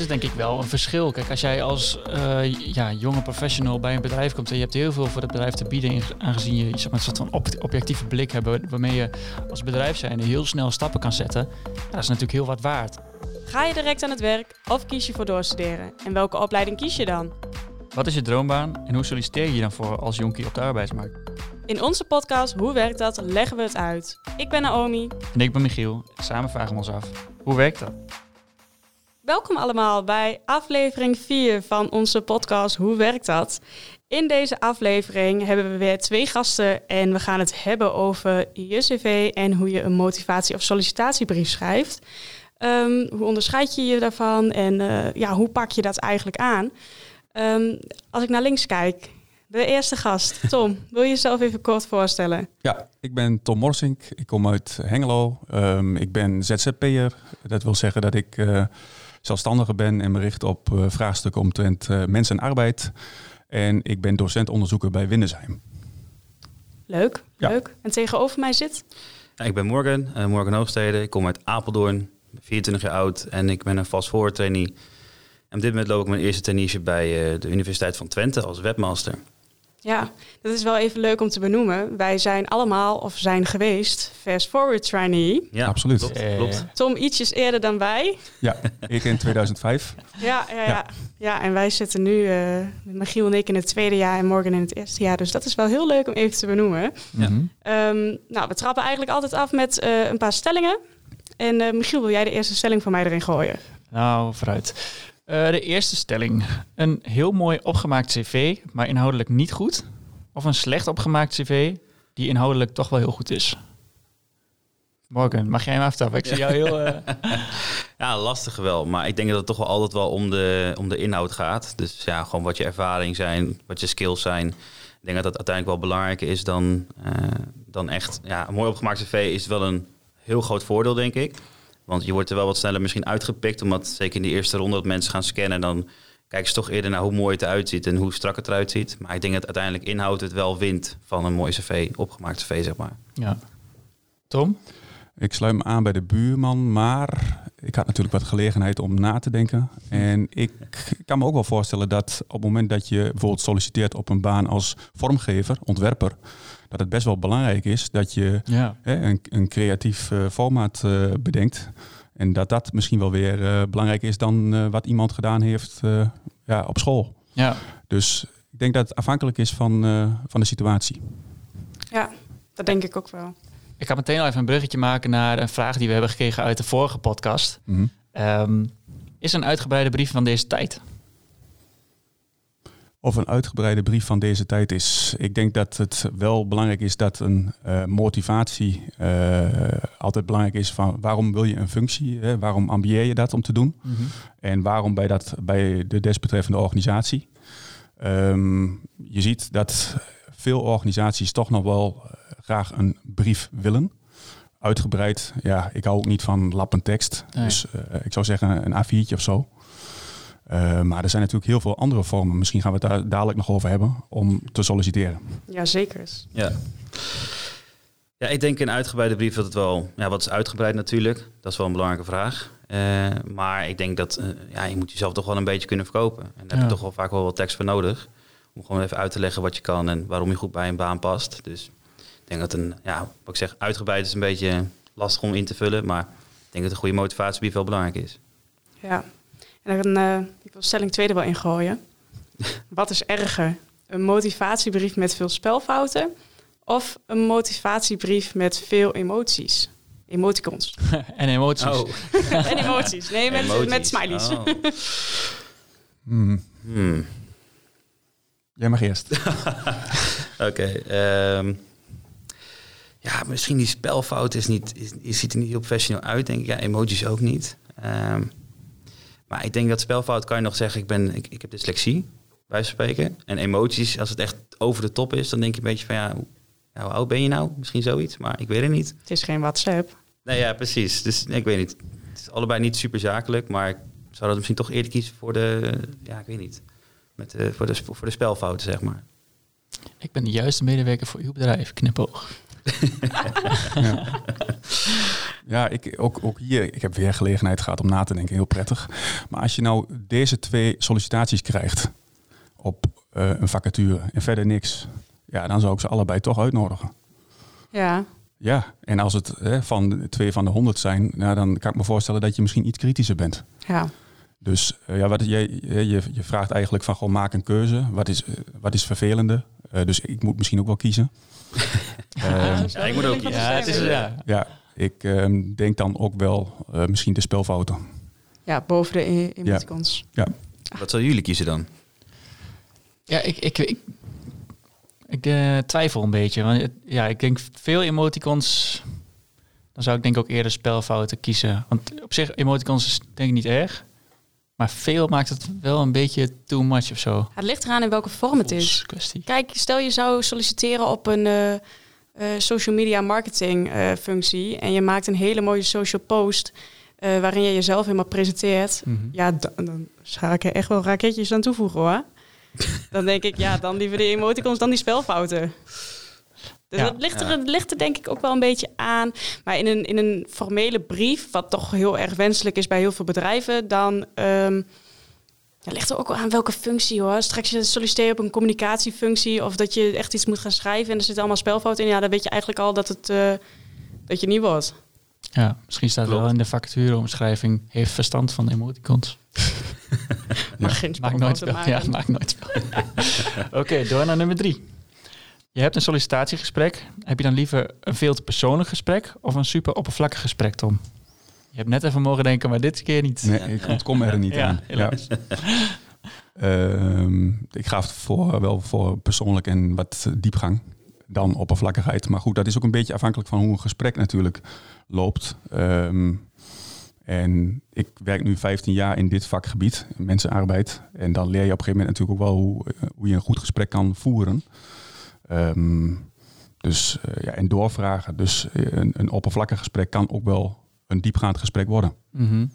is denk ik wel een verschil. Kijk, als jij als uh, ja, jonge professional bij een bedrijf komt en je hebt heel veel voor het bedrijf te bieden, aangezien je zeg maar, een soort van objectieve blik hebt waarmee je als bedrijf heel snel stappen kan zetten, ja, dat is natuurlijk heel wat waard. Ga je direct aan het werk of kies je voor doorstuderen? En welke opleiding kies je dan? Wat is je droombaan en hoe solliciteer je dan voor als jonkie op de arbeidsmarkt? In onze podcast Hoe werkt dat? leggen we het uit. Ik ben Naomi. En ik ben Michiel. Samen vragen we ons af, hoe werkt dat? Welkom allemaal bij aflevering 4 van onze podcast Hoe werkt dat? In deze aflevering hebben we weer twee gasten en we gaan het hebben over je cv en hoe je een motivatie- of sollicitatiebrief schrijft. Ehm, hoe onderscheid je je daarvan en uh, ja, hoe pak je dat eigenlijk aan? Um, als ik naar links kijk, de eerste gast, Tom, wil je jezelf even kort voorstellen? Ja, ik ben Tom Morsink. Ik kom uit Hengelo. Um, ik ben ZZP'er. Dat wil zeggen dat ik uh, zelfstandige ben en me richt op uh, vraagstukken omtrent uh, mens en arbeid. En ik ben docent-onderzoeker bij Windesheim. Leuk, ja. leuk. En tegenover mij zit? Ja, ik ben Morgan, Morgan Hoogstede. Ik kom uit Apeldoorn, 24 jaar oud en ik ben een vast voortrainee. En op dit moment loop ik mijn eerste traineeship bij de Universiteit van Twente als webmaster. Ja, dat is wel even leuk om te benoemen. Wij zijn allemaal, of zijn geweest, Fast Forward Trainee. Ja, absoluut. Klopt, eh, klopt. Tom ietsjes eerder dan wij. Ja, ik in 2005. ja, ja, ja, ja. en wij zitten nu, uh, met Michiel en ik in het tweede jaar en Morgan in het eerste jaar. Dus dat is wel heel leuk om even te benoemen. Ja. Um, nou, we trappen eigenlijk altijd af met uh, een paar stellingen. En uh, Michiel, wil jij de eerste stelling van mij erin gooien? Nou, vooruit. Uh, de eerste stelling. Een heel mooi opgemaakt cv, maar inhoudelijk niet goed. Of een slecht opgemaakt cv, die inhoudelijk toch wel heel goed is. Morgan, mag jij hem aftappen? Ik zie jou heel... Uh... ja, lastig wel. Maar ik denk dat het toch wel altijd wel om de, om de inhoud gaat. Dus ja, gewoon wat je ervaring zijn, wat je skills zijn. Ik denk dat dat uiteindelijk wel belangrijker is dan, uh, dan echt... Ja, een mooi opgemaakt cv is wel een heel groot voordeel, denk ik. Want je wordt er wel wat sneller misschien uitgepikt, omdat zeker in de eerste ronde dat mensen gaan scannen, dan kijken ze toch eerder naar hoe mooi het eruit ziet en hoe strak het eruit ziet. Maar ik denk dat uiteindelijk inhoud het wel wint van een mooi cv, opgemaakt cv, zeg maar. Ja. Tom? Ik sluit me aan bij de buurman, maar ik had natuurlijk wat gelegenheid om na te denken. En ik kan me ook wel voorstellen dat op het moment dat je bijvoorbeeld solliciteert op een baan als vormgever, ontwerper, dat het best wel belangrijk is dat je ja. hè, een, een, creatief uh, formaat uh, bedenkt. En dat dat misschien wel weer uh, belangrijker is dan wat iemand gedaan heeft ja, op school. Ja. Dus ik denk dat het afhankelijk is van, van de situatie. Ja, dat denk ik ook wel. Ik ga meteen al even een bruggetje maken naar een vraag die we hebben gekregen uit de vorige podcast. Mm -hmm. um, is een uitgebreide brief van deze tijd? Of een uitgebreide brief van deze tijd is. Ik denk dat het wel belangrijk is dat een uh, motivatie uh, altijd belangrijk is van waarom wil je een functie, hè? waarom ambieer je dat om te doen mm -hmm. en waarom bij, dat, bij de desbetreffende organisatie. Um, je ziet dat veel organisaties toch nog wel graag een brief willen. Uitgebreid, ja, ik hou ook niet van lappend tekst. Nee. Dus uh, ik zou zeggen een A4'tje of zo. Uh, maar er zijn natuurlijk heel veel andere vormen. Misschien gaan we het daar dadelijk nog over hebben om te solliciteren. Ja, zeker. Ja. Ja, ik denk een uitgebreide brief dat het wel... Ja, wat is uitgebreid natuurlijk? Dat is wel een belangrijke vraag. Uh, maar ik denk dat uh, ja, je moet jezelf toch wel een beetje kunnen verkopen. En daar ja. heb je toch wel vaak wel wat tekst voor nodig. Om gewoon even uit te leggen wat je kan en waarom je goed bij een baan past. Dus ik denk dat een, ja, wat ik zeg, uitgebreid is een beetje lastig om in te vullen. Maar ik denk dat een goede motivatiebrief wel belangrijk is. Ja, en dan, uh, ik wil stelling tweede wel ingooien. Wat is erger? Een motivatiebrief met veel spelfouten of een motivatiebrief met veel emoties? Emoticons. en emoties. Oh. en emoties. Nee, met, emoties. met smileys. Oh. hmm. Hmm. Jij mag eerst. Oké. Okay, um, ja, misschien die spelfout is niet, is, is, ziet er niet heel professioneel uit, denk ik. Ja, emoties ook niet. Um, maar ik denk dat spelfout kan je nog zeggen, ik, ben, ik, ik heb dyslexie, bij spreken. En emoties, als het echt over de top is, dan denk je een beetje van ja, hoe oud ben je nou? Misschien zoiets, maar ik weet het niet. Het is geen WhatsApp. Nee, ja, precies. Dus ik weet niet. Het is allebei niet super zakelijk, maar ik zou dat misschien toch eerder kiezen voor de, ja, ik weet niet, met de, voor, de, voor de spelfouten, zeg maar. Ik ben de juiste medewerker voor uw bedrijf, knipoog. ja. Ja, ik, ook, ook hier, ik heb weer gelegenheid gehad om na te denken, heel prettig. Maar als je nou deze twee sollicitaties krijgt op eh, een vacature en verder niks, ja, dan zou ik ze allebei toch uitnodigen. Ja, Ja, en als het hè, van de twee van de honderd zijn, nou, dan kan ik me voorstellen dat je misschien iets kritischer bent. ja. Dus eh, ja, wat, je, je, je vraagt eigenlijk van gewoon maak een keuze. Wat is, eh, wat is vervelende? Eh, dus ik moet misschien ook wel kiezen. Ehm, Ja, ik moet ook kiezen. Ja, het is, ja. ja, ik ehm, denk dan ook wel eh, misschien de spelfouten. Ja, boven de emoticons. Wat zullen jullie kiezen dan? Ja, ik, ik, ik, ik eh, twijfel een beetje. Want het- ja, ik denk veel emoticons. Dan zou ik denk ik ook eerder spelfouten kiezen. Want op zich, emoticons is denk ik niet erg. Maar veel maakt het wel een beetje too much of zo. Het ligt eraan in welke vorm het is. Kwestie. Kijk, stel je zou solliciteren op een eh, eh, social media marketing eh, functie en je maakt een hele mooie social post eh, waarin je jezelf helemaal presenteert. Mhm. Ja, dan, dan ga ik er echt wel raketjes aan toevoegen hoor. dan denk ik, ja, dan liever de emoticons dan die spelfouten. Dus Ja. het, ligt er, het ligt er denk ik ook wel een beetje aan. Maar in een, in een formele brief, wat toch heel erg wenselijk is bij heel veel bedrijven, dan ehm, ja, ligt er ook wel aan welke functie hoor. Straks je solliciteert op een communicatiefunctie of dat je echt iets moet gaan schrijven en er zitten allemaal spelfouten in. Ja, dan weet je eigenlijk al dat het eh, dat je niet wordt. Ja, misschien staat Klopt. wel in de vacatureomschrijving... heeft verstand van emoticons. Maar geen Maakt nooit spel. spelfouten Ja, maken. maakt nooit spel. Oké, door naar nummer drie. Je hebt een sollicitatiegesprek. Heb je dan liever een veel te persoonlijk gesprek of een super oppervlakkig gesprek, Tom? Je hebt net even mogen denken, maar dit keer niet. Nee, ik ontkom er niet Ja, aan. helaas. Ehm, ik ga voor, wel voor persoonlijk en wat diepgang dan oppervlakkigheid. Maar goed, dat is ook een beetje afhankelijk van hoe een gesprek natuurlijk loopt. Ehm, en ik werk nu 15 jaar in dit vakgebied, mensenarbeid. En dan leer je op een gegeven moment natuurlijk ook wel hoe, eh, hoe je een goed gesprek kan voeren. Ehm, dus eh, ja, en doorvragen. Dus eh, een, een oppervlakkig gesprek kan ook wel een diepgaand gesprek worden. Mhm.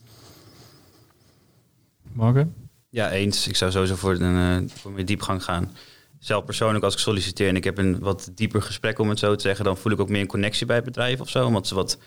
Morgen? Ja, eens. Ik zou sowieso voor, een, eh, voor meer diepgang gaan. Zelf persoonlijk, als ik solliciteer en ik heb een wat dieper gesprek, om het zo te zeggen, dan voel ik ook meer een connectie bij het bedrijf of zo. Omdat ze wat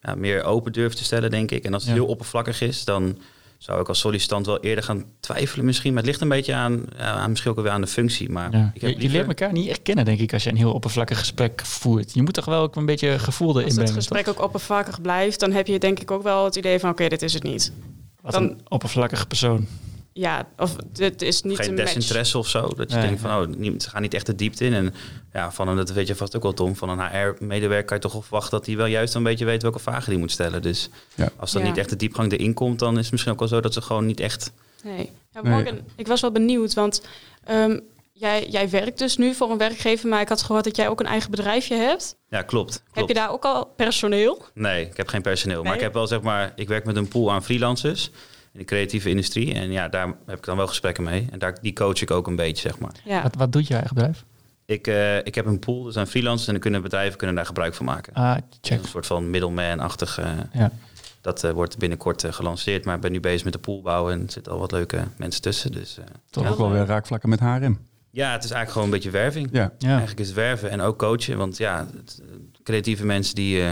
ja, meer open durven te stellen, denk ik. En als het Ja. heel oppervlakkig is, dan zou ik als sollicitant wel eerder gaan twijfelen misschien. Maar het ligt een beetje aan, misschien ook wel weer aan de functie. Maar Ja. ik Je, heb je liever... leert elkaar niet echt kennen, denk ik, als je een heel oppervlakkig gesprek voert. Je moet toch wel ook een beetje gevoel erin Als het gesprek ook oppervlakkig blijft, dan heb je denk ik ook wel het idee van oké, dit is het niet. Wat dan- een oppervlakkige persoon. Ja, of dit is niet geen een match. desinteresse of zo. Dat je Nee, denkt van, oh, niet, ze gaan niet echt de diepte in. En ja, van een, dat weet je vast ook wel, Tom. Van een HR-medewerker kan je toch wel verwachten dat hij wel juist een beetje weet welke vragen hij moet stellen. Dus Ja. als dan Ja. niet echt de diepgang erin komt, dan is het misschien ook wel zo dat ze gewoon niet echt... Nee. Ja, Nee. Morgan, ik was wel benieuwd, want ehm, jij, jij werkt dus nu voor een werkgever, maar ik had gehoord dat jij ook een eigen bedrijfje hebt. Ja, klopt. klopt. Heb je daar ook al personeel? Nee, ik heb geen personeel. Maar ik heb wel, zeg maar, ik werk met een pool aan freelancers in de creatieve industrie. En ja, daar heb ik dan wel gesprekken mee. En daar, die coach ik ook een beetje, zeg maar. Ja. Wat, wat doet je eigen bedrijf? Ik, eh, ik heb een pool, er zijn freelancers en dan kunnen bedrijven kunnen daar gebruik van maken. Ah, check. Een soort van middleman-achtig. eh, Ja. Dat eh, wordt binnenkort gelanceerd, maar ik ben nu bezig met de pool bouwen en er zitten al wat leuke mensen tussen. Dus eh, Toch Ja. ook wel weer raakvlakken met HRM. ja, het is eigenlijk gewoon een beetje werving. Ja, Ja. Eigenlijk is het werven en ook coachen. Want ja, het, creatieve mensen die eh,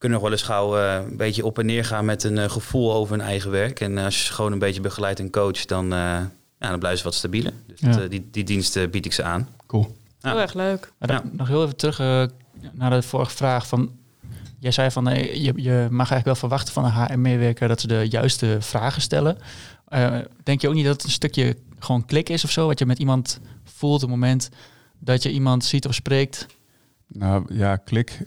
kunnen nog wel eens gauw eh, een beetje op en neer gaan met een eh, gevoel over hun eigen werk. En als je ze gewoon een beetje begeleidt en coach, dan, eh, ja, dan blijven ze wat stabieler. Dus Ja. dat, eh, die, die diensten bied ik ze aan. cool. Ja. Heel erg leuk. Maar dan Ja. nog heel even terug eh, naar de vorige vraag. Van, jij zei van eh, je, je mag eigenlijk wel verwachten van een HR-medewerker dat ze de juiste vragen stellen. Eh, denk je ook niet dat het een stukje gewoon klik is of zo? Wat je met iemand voelt op het moment dat je iemand ziet of spreekt? Nou ja, klik.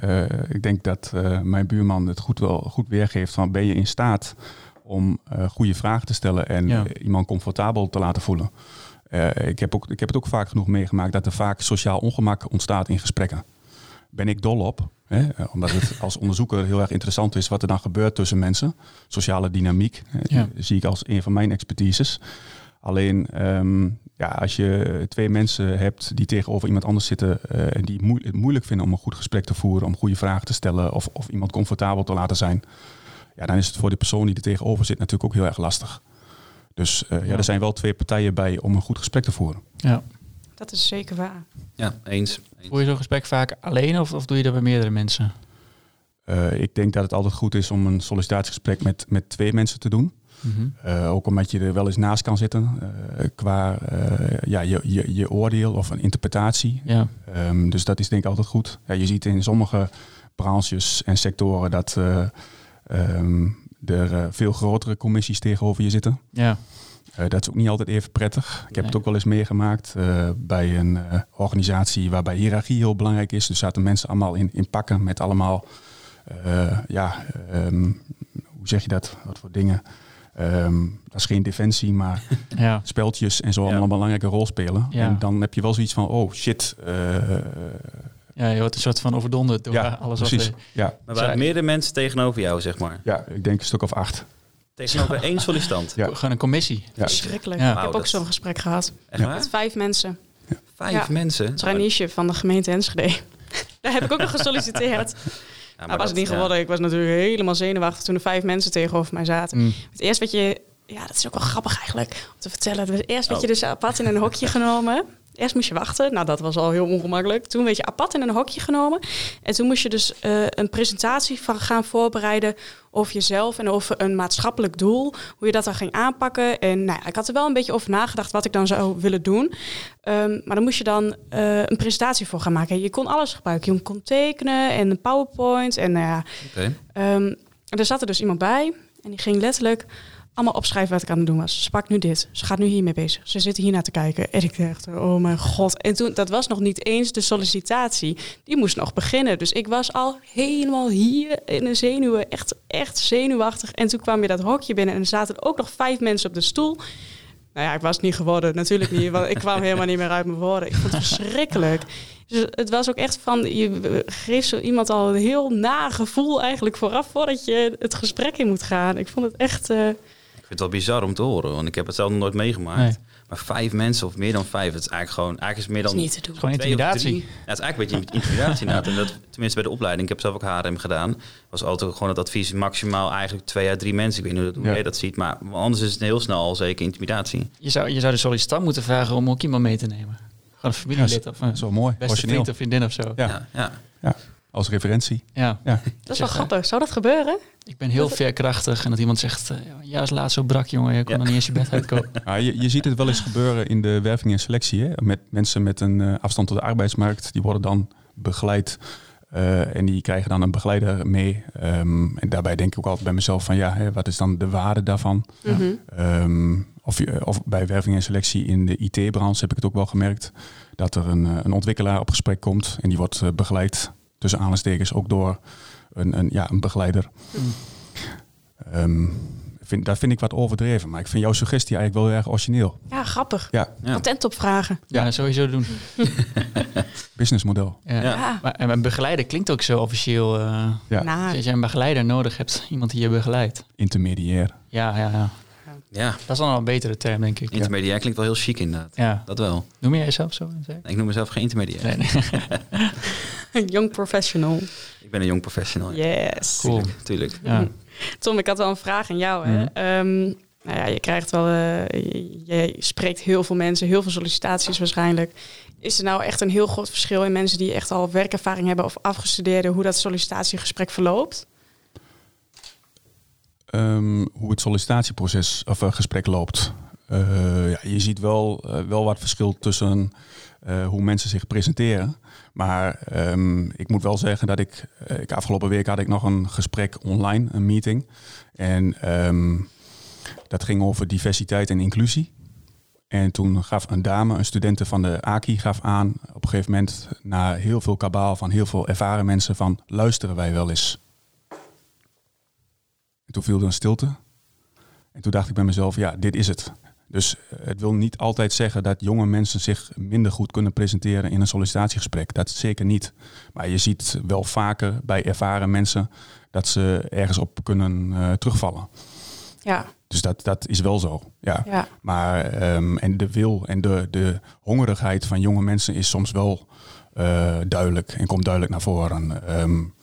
Eh, ik denk dat eh, mijn buurman het goed, wel, goed weergeeft van ben je in staat om eh, goede vragen te stellen en Ja. iemand comfortabel te laten voelen. Ik, heb ook, ik heb het ook vaak genoeg meegemaakt dat er vaak sociaal ongemak ontstaat in gesprekken. Ben ik dol op, hè? omdat het als onderzoeker heel erg interessant is wat er dan gebeurt tussen mensen. Sociale dynamiek Ja. zie ik als een van mijn expertises. Alleen ehm, ja, als je twee mensen hebt die tegenover iemand anders zitten eh, en die moe- het moeilijk vinden om een goed gesprek te voeren, om goede vragen te stellen of, of iemand comfortabel te laten zijn, ja, dan is het voor de persoon die er tegenover zit natuurlijk ook heel erg lastig. Dus eh, ja. Ja. er zijn wel twee partijen bij om een goed gesprek te voeren. Ja. Dat is zeker waar. Ja, eens. eens. Voer je zo'n gesprek vaak alleen of, of doe je dat bij meerdere mensen? Eh, ik denk dat het altijd goed is om een sollicitatiegesprek met, met twee mensen te doen. Eh, ook omdat je er wel eens naast kan zitten eh, qua eh, ja, je, je, je oordeel of een interpretatie. Ja. Ehm, dus dat is denk ik altijd goed. Ja, je ziet in sommige branches en sectoren dat ehm, er veel grotere commissies tegenover je zitten. Ja. Dat is ook niet altijd even prettig. Ik heb Nee. het ook wel eens meegemaakt bij een organisatie waarbij hiërarchie heel belangrijk is. Dus zaten mensen allemaal in, in pakken met allemaal, ja, ehm, hoe zeg je dat? Wat voor dingen? Ehm, dat is geen defensie, maar Ja. speltjes en zo Ja. allemaal een belangrijke rol spelen. Ja. En dan heb je wel zoiets van, oh shit. eh, ja, je wordt een soort van overdonderd door ja, alles wat precies. er... Ja, Maar waren Zij- meerdere mensen tegenover jou, zeg maar. ja, ik denk een stuk of acht. Tegenover één sollicitant. Ja. Gewoon een commissie. Ja. Verschrikkelijk. Ja. Ik heb ook zo'n gesprek gehad. Echt Ja. waar? Met vijf mensen. Vijf Ja. mensen? Het traineesje van de gemeente Enschede. Daar heb ik ook nog gesolliciteerd. Ja, Maar was het niet geworden. Ik was natuurlijk helemaal zenuwachtig toen er vijf mensen tegenover mij zaten. Mm. Het eerst wat je... Ja, dat is ook wel grappig eigenlijk om te vertellen. Dus eerst werd je Oh. dus apart in een hokje genomen. Eerst moest je wachten. Nou, dat was al heel ongemakkelijk. Toen werd je apart in een hokje genomen. En toen moest je dus eh, een presentatie van gaan voorbereiden over jezelf en over een maatschappelijk doel. Hoe je dat dan ging aanpakken. En nou ja, ik had er wel een beetje over nagedacht wat ik dan zou willen doen. Ehm, maar dan moest je dan eh, een presentatie voor gaan maken. Je kon alles gebruiken. Je kon tekenen en een PowerPoint. En nou ja, Oké. Ehm, en er zat er dus iemand bij en die ging letterlijk allemaal opschrijven wat ik aan het doen was. Ze pakt nu dit, ze gaat nu hiermee bezig, ze zitten hier naar te kijken. En ik dacht, oh mijn god. En toen, dat was nog niet eens de sollicitatie, die moest nog beginnen. Dus ik was al helemaal hier in de zenuwen, echt, echt zenuwachtig. En toen kwam je dat hokje binnen en er zaten ook nog vijf mensen op de stoel. Nou ja, ik was niet geworden, natuurlijk niet, want ik kwam helemaal niet meer uit mijn woorden. Ik vond het verschrikkelijk. Dus het was ook echt van, je geeft zo iemand al een heel na gevoel eigenlijk vooraf, voordat je het gesprek in moet gaan. Ik vond het echt, eh, vind het wel bizar om te horen, want ik heb het zelf nog nooit meegemaakt. Nee. Maar vijf mensen of meer dan vijf, het is eigenlijk gewoon, eigenlijk is het meer dat dan is niet te doen. Gewoon intimidatie. Ja, het is eigenlijk een beetje intimidatie inderdaad. En dat, tenminste bij de opleiding, ik heb zelf ook HRM gedaan, was altijd gewoon het advies maximaal eigenlijk twee à drie mensen. Ik weet niet hoe, hoe Ja. jij dat ziet, maar anders is het heel snel al zeker intimidatie. Je zou, je zou de sollicitant moeten vragen om ook iemand mee te nemen. Gewoon een familielid of een Zo mooi, beste vriend of vriendin of zo. Ja. Ja, ja. Ja, als referentie. Ja. Ja. Dat is wel grappig. Zou dat gebeuren? Ik ben heel veerkrachtig en dat iemand zegt, eh, ja, is laatst zo brak jongen, je kon Ja. er niet eens je bed uitkomen. Ah, je, je ziet het wel eens gebeuren in de werving en selectie. Hè? Met mensen met een eh, afstand tot de arbeidsmarkt. Die worden dan begeleid. eh, en die krijgen dan een begeleider mee. Ehm, en daarbij denk ik ook altijd bij mezelf van ja, hè, wat is dan de waarde daarvan? Mhm. Ehm, of, je- of bij werving en selectie in de IT-branche heb ik het ook wel gemerkt. Dat er een, een ontwikkelaar op gesprek komt. En die wordt begeleid tussen aanhalingstekens ook door een, een, ja, een begeleider. Mm. Vind, dat vind ik wat overdreven. Maar ik vind jouw suggestie eigenlijk wel erg origineel. Ja, grappig. Ja, Ja. Patent opvragen. Ja, sowieso doen. businessmodel. Ja. Ja. Maar en een begeleider klinkt ook zo officieel. eh Ja. Als jij een begeleider nodig hebt, iemand die je begeleidt. Intermediair. Ja, ja, ja. Ja, Dat is dan wel een betere term, denk ik. intermediair klinkt wel heel chic inderdaad. Ja. Dat wel. Noem jij jezelf zo? Nee, Ik noem mezelf geen intermediair. Nee, nee. young professional. Ik ben een jong professional. Yes. Cool. Tuurlijk, tuurlijk. Ja. Tom, ik had wel een vraag aan jou. Hè? Mhm. Ehm, nou ja, je krijgt wel, eh, je, je spreekt heel veel mensen, heel veel sollicitaties waarschijnlijk. Is er nou echt een heel groot verschil in mensen die echt al werkervaring hebben of afgestudeerden, hoe dat sollicitatiegesprek verloopt? Ehm, hoe het sollicitatieproces of uh, gesprek loopt. Uh, ja, je ziet wel, uh, wel wat verschil tussen uh, hoe mensen zich presenteren. Maar um, ik moet wel zeggen dat ik, uh, ik... Afgelopen week had ik nog een gesprek online, een meeting. En um, dat ging over diversiteit en inclusie. En toen gaf een dame, een studente van de AKI, gaf aan... op een gegeven moment, na heel veel kabaal van heel veel ervaren mensen... van luisteren wij wel eens? En toen viel er een stilte. En toen dacht ik bij mezelf, ja, dit is het. Dus het wil niet altijd zeggen dat jonge mensen zich minder goed kunnen presenteren in een sollicitatiegesprek. Dat zeker niet. Maar je ziet wel vaker bij ervaren mensen dat ze ergens op kunnen uh, terugvallen. Ja. Dus dat, dat is wel zo. Ja. ja. Maar um, en de wil en de, de hongerigheid van jonge mensen is soms wel uh, duidelijk en komt duidelijk naar voren. Um,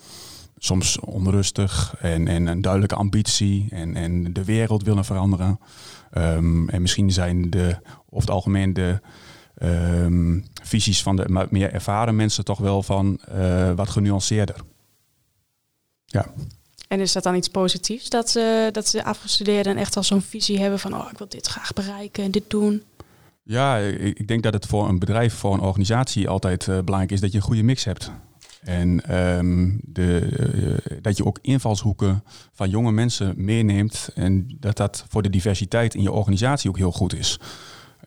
soms onrustig en, en een duidelijke ambitie en, en de wereld willen veranderen. Um, en misschien zijn de, over het algemeen de um, visies van de meer ervaren mensen toch wel van uh, wat genuanceerder. Ja. En is dat dan iets positiefs dat, ze dat de afgestudeerden echt al zo'n visie hebben van, oh, ik wil dit graag bereiken en dit doen? Ja, ik, ik denk dat het voor een bedrijf, voor een organisatie altijd eh, belangrijk is dat je een goede mix hebt. En ehm, de, eh, dat je ook invalshoeken van jonge mensen meeneemt en dat dat voor de diversiteit in je organisatie ook heel goed is.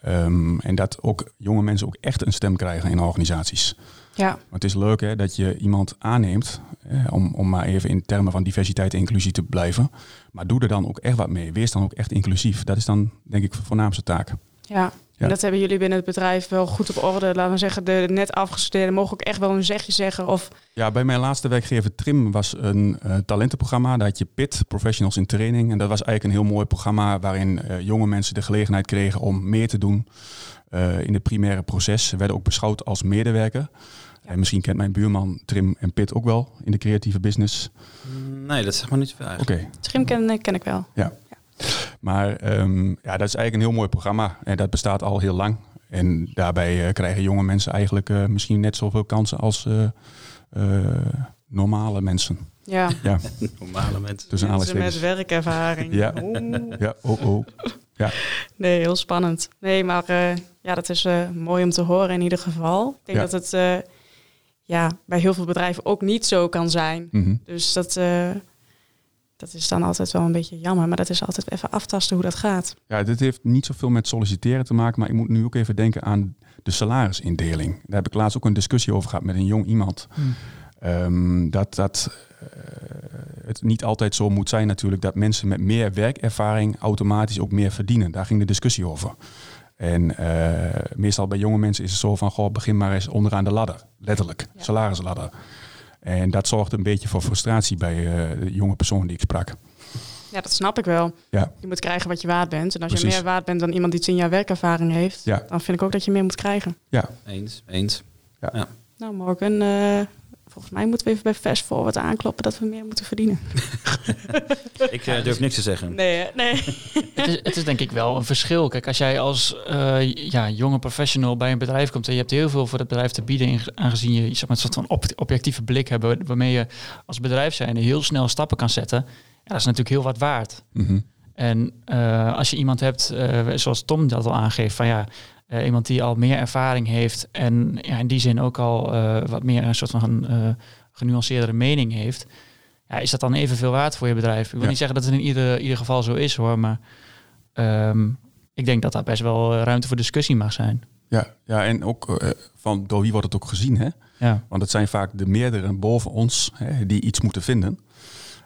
Ehm, en dat ook jonge mensen ook echt een stem krijgen in organisaties. Ja, Maar het is leuk hè, dat je iemand aanneemt, eh, om, om maar even in termen van diversiteit en inclusie te blijven. Maar doe er dan ook echt wat mee. Wees dan ook echt inclusief. Dat is dan denk ik de voornaamste taak. ja. Ja. En dat hebben jullie binnen het bedrijf wel goed op orde. Laten we zeggen, de net afgestudeerden mogen ook echt wel een zegje zeggen. Of Ja, bij mijn laatste werkgever Trim was een eh, talentenprogramma. Daar had je PIT, Professionals in Training. En dat was eigenlijk een heel mooi programma waarin eh, jonge mensen de gelegenheid kregen om meer te doen eh, in het primaire proces. Ze werden ook beschouwd als medewerker. En misschien kent mijn buurman Trim en Pit ook wel in de creatieve business. Nee, dat zeg maar niet zoveel Oké. Trim ken, ken ik wel. Maar ehm, ja, dat is eigenlijk een heel mooi programma. En dat bestaat al heel lang. En daarbij eh, krijgen jonge mensen eigenlijk eh, misschien net zoveel kansen als eh, eh, normale mensen. Ja, Ja, Normale mensen. tussen mensen met werkervaring. Ja. Oeh. Ja, oh, oh. Nee, heel spannend. Nee, maar eh, ja, dat is eh, mooi om te horen in ieder geval. Ik denk Ja. dat het eh, ja, bij heel veel bedrijven ook niet zo kan zijn. Mhm. Dus dat, eh, dat is dan altijd wel een beetje jammer. Maar dat is altijd even aftasten hoe dat gaat. Ja, dit heeft niet zoveel met solliciteren te maken, maar ik moet nu ook even denken aan de salarisindeling. Daar heb ik laatst ook een discussie over gehad met een jong iemand. Ehm, dat dat eh, het niet altijd zo moet zijn natuurlijk dat mensen met meer werkervaring automatisch ook meer verdienen. Daar ging de discussie over. En eh, meestal bij jonge mensen is het zo van, goh, begin maar eens onderaan de ladder. Letterlijk, Ja. salarisladder. En dat zorgt een beetje voor frustratie bij eh, de jonge persoon die ik sprak. Ja, dat snap ik wel. Ja. Je moet krijgen wat je waard bent. En als je meer waard bent dan iemand die tien jaar werkervaring heeft, Ja. dan vind ik ook dat je meer moet krijgen. Ja, Eens, eens. Nou, Morgan, eh, volgens mij moeten we even bij Fast Forward aankloppen dat we meer moeten verdienen. Ik eh, durf niks te zeggen. Nee, nee. Het is, het is denk ik wel een verschil. Kijk, als jij als eh, ja, jonge professional bij een bedrijf komt en je hebt heel veel voor het bedrijf te bieden, aangezien je zeg maar, een soort van op- objectieve blik hebt, wa- waarmee je als bedrijf zijnde heel snel stappen kan zetten, ja, dat is natuurlijk heel wat waard. Mhm. En eh, als je iemand hebt, eh, zoals Tom dat al aangeeft, van ja, eh, iemand die al meer ervaring heeft en ja, in die zin ook al eh, wat meer een soort van eh genuanceerdere mening heeft, ja, is dat dan evenveel waard voor je bedrijf? Ik wil Ja. niet zeggen dat het in ieder, ieder geval zo is hoor, maar ehm, ik denk dat daar best wel ruimte voor discussie mag zijn. Ja, ja en ook van door wie wordt het ook gezien, hè? Ja, Want het zijn vaak de meerdere boven ons hè, die iets moeten vinden.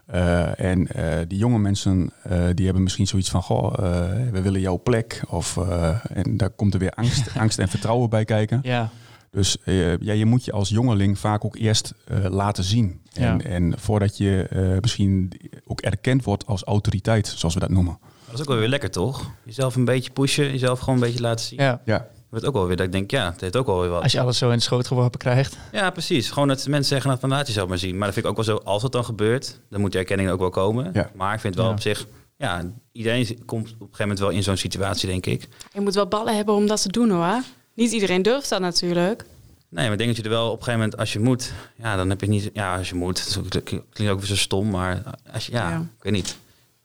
Eh, en eh, die jonge mensen eh, die hebben misschien zoiets van, goh, eh, we willen jouw plek. Of, eh, en daar komt er weer angst, angst en vertrouwen bij kijken. ja, Dus eh, ja, je moet je als jongeling vaak ook eerst eh, laten zien. En, Ja. en voordat je eh, misschien ook erkend wordt als autoriteit, zoals we dat noemen. Dat is ook wel weer lekker, toch? Jezelf een beetje pushen, jezelf gewoon een beetje laten zien. ja. Ja, Wordt ook wel weer dat ik denk, ja, het heeft ook wel weer wat. Als je alles zo in het schoot geworpen krijgt. Ja, precies. Gewoon dat mensen zeggen, nou, van laat jezelf maar zien. Maar dat vind ik ook wel zo, als dat dan gebeurt, dan moet die erkenning ook wel komen. Ja. Maar ik vind wel Ja. op zich, ja, iedereen komt op een gegeven moment wel in zo'n situatie, denk ik. Je moet wel ballen hebben om dat te doen hoor. Niet iedereen durft dat natuurlijk. Nee, maar ik denk dat je er wel op een gegeven moment, als je moet, ja, dan heb je niet, ja, als je moet, dat klinkt ook weer zo stom, maar als je, ja, Ja. ik weet niet.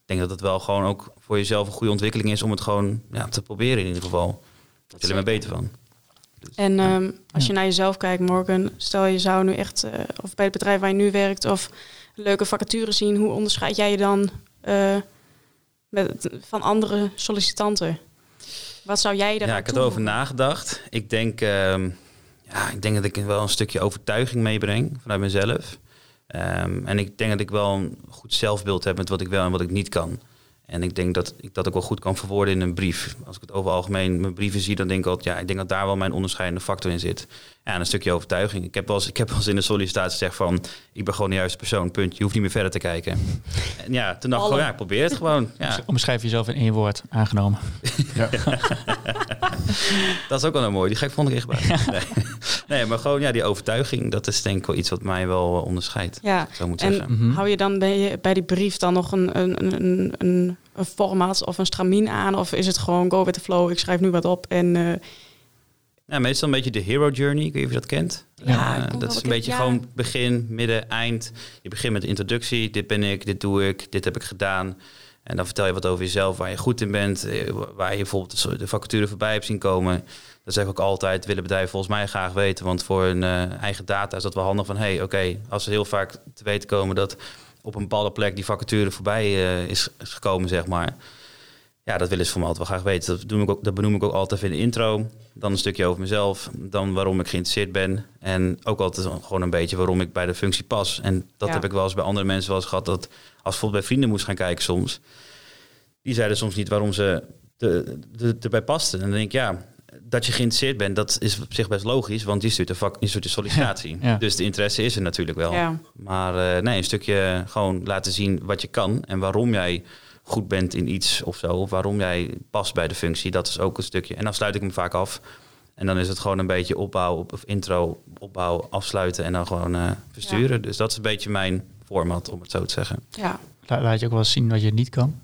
Ik denk dat het wel gewoon ook voor jezelf een goede ontwikkeling is om het gewoon ja, te proberen in ieder geval. Daar je er maar beter van. En ehm, als Ja. je naar jezelf kijkt, Morgan, stel je zou nu echt, eh, of bij het bedrijf waar je nu werkt, of een leuke vacature zien, hoe onderscheid jij je dan eh, met, van andere sollicitanten? Wat zou jij daar Ja, ik had erover nagedacht. Ik denk, ehm, ja, ik denk dat ik wel een stukje overtuiging meebreng vanuit mezelf. Ehm, en ik denk dat ik wel een goed zelfbeeld heb met wat ik wel en wat ik niet kan. En ik denk dat ik dat ook wel goed kan verwoorden in een brief. Als ik het over algemeen mijn brieven zie, dan denk ik altijd, ja, ik denk dat daar wel mijn onderscheidende factor in zit. Ja, en een stukje overtuiging. Ik heb wel eens, ik heb wel eens in de sollicitatie gezegd van, ik ben gewoon de juiste persoon, punt. Je hoeft niet meer verder te kijken. En ja, toen dacht ik, gewoon, ja, ik probeer het gewoon. Ja. Omschrijf jezelf in één woord, aangenomen. Dat is ook wel een mooi. Die gek vond ik echt bij. Nee. nee, maar gewoon ja, die overtuiging, dat is denk ik wel iets wat mij wel eh, onderscheidt. Ja, Zo moet en zeggen. Mhm. hou je dan bij, je, bij die brief dan nog een, een, een, een, een format of een stramien aan? Of is het gewoon go with the flow, ik schrijf nu wat op en... eh, Nou, Ja, meestal een beetje de hero journey. Ik weet niet of je dat kent. Ja, Eh, dat is een beetje ja. gewoon begin, midden, eind. Je begint met de introductie. Dit ben ik, dit doe ik, dit heb ik gedaan. En dan vertel je wat over jezelf, waar je goed in bent. eh, Waar je bijvoorbeeld de- vacature voorbij hebt zien komen. Dat zeg ik ook altijd, willen bedrijven volgens mij graag weten. Want voor hun eh, eigen data is dat wel handig van... hé, hey, oké, als ze heel vaak te weten komen dat op een bepaalde plek die vacature voorbij eh, is, is gekomen, zeg maar. Ja, dat willen ze van me altijd wel graag weten. Dat, doe ik ook, dat benoem ik ook altijd in de intro. Dan een stukje over mezelf. Dan waarom ik geïnteresseerd ben. En ook altijd gewoon een beetje waarom ik bij de functie pas. En dat Ja. heb ik wel eens bij andere mensen wel eens gehad. Dat als bijvoorbeeld bij vrienden moest gaan kijken soms. Die zeiden soms niet waarom ze de, de, erbij pasten. En dan denk ik, ja, dat je geïnteresseerd bent, dat is op zich best logisch. Want je stuurt een, vak, je stuurt een sollicitatie. Ja, ja. Dus de interesse is er natuurlijk wel. Maar eh, nee, een stukje gewoon laten zien wat je kan en waarom jij goed bent in iets of zo. Of waarom jij past bij de functie. Dat is ook een stukje. En dan sluit ik hem vaak af. En dan is het gewoon een beetje opbouw op- of intro, opbouw, afsluiten en dan gewoon eh, versturen. Dus dat is een beetje mijn format, om het zo te zeggen. Ja. La- Laat je ook wel eens zien wat je niet kan?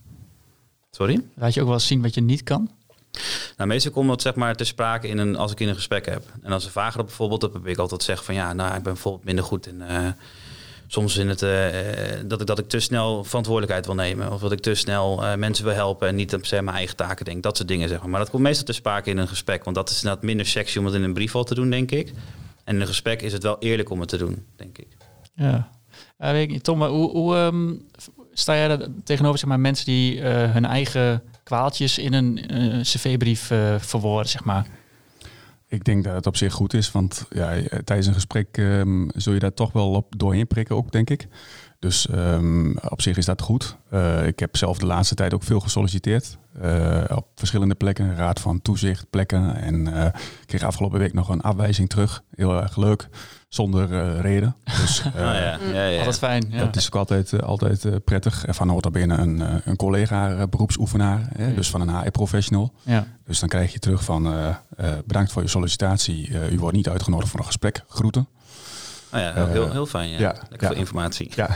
Sorry? Laat je ook wel eens zien wat je niet kan? Nou, meestal komt dat zeg maar te sprake in een, als ik in een gesprek heb. En als ze vragen dat bijvoorbeeld, dan probeer ik altijd te zeggen van ja, nou, ik ben bijvoorbeeld minder goed in. eh, soms in het eh, eh, dat, ik, dat ik te snel verantwoordelijkheid wil nemen. Of dat ik te snel eh, mensen wil helpen en niet op zeg, mijn eigen taken denk. Dat soort dingen zeg maar. Maar dat komt meestal te sprake in een gesprek. Want dat is inderdaad minder sexy om het in een brief al te doen, denk ik. En in een gesprek is het wel eerlijk om het te doen, denk ik. Ja. Niet. Tom, maar hoe, ehm, sta jij tegenover zeg maar, mensen die hun eigen kwaaltjes in een cv-brief verwoorden, zeg maar? Ik denk dat het op zich goed is, want ja, eh, tijdens een gesprek ehm, zul je daar toch wel op doorheen prikken ook, denk ik. Dus ehm, op zich is dat goed. Eh, ik heb zelf de laatste tijd ook veel gesolliciteerd. eh, op verschillende plekken, raad van toezicht plekken. En ik kreeg afgelopen week nog een afwijzing terug. Heel erg leuk, zonder eh, reden. Dus eh, Ah, ja. Ja, ja. Altijd fijn. Ja. dat is ook altijd, eh, altijd eh, prettig. En van nota binnen een, eh, een collega beroepsoefenaar, hè, dus van een HR-professional. ja. Dus dan krijg je terug van eh, eh, bedankt voor je sollicitatie. Eh, u wordt niet uitgenodigd voor een gesprek. Groeten. Oh ja, heel, heel, heel fijn. Ja. ja, Lekker ja. veel informatie. Ja,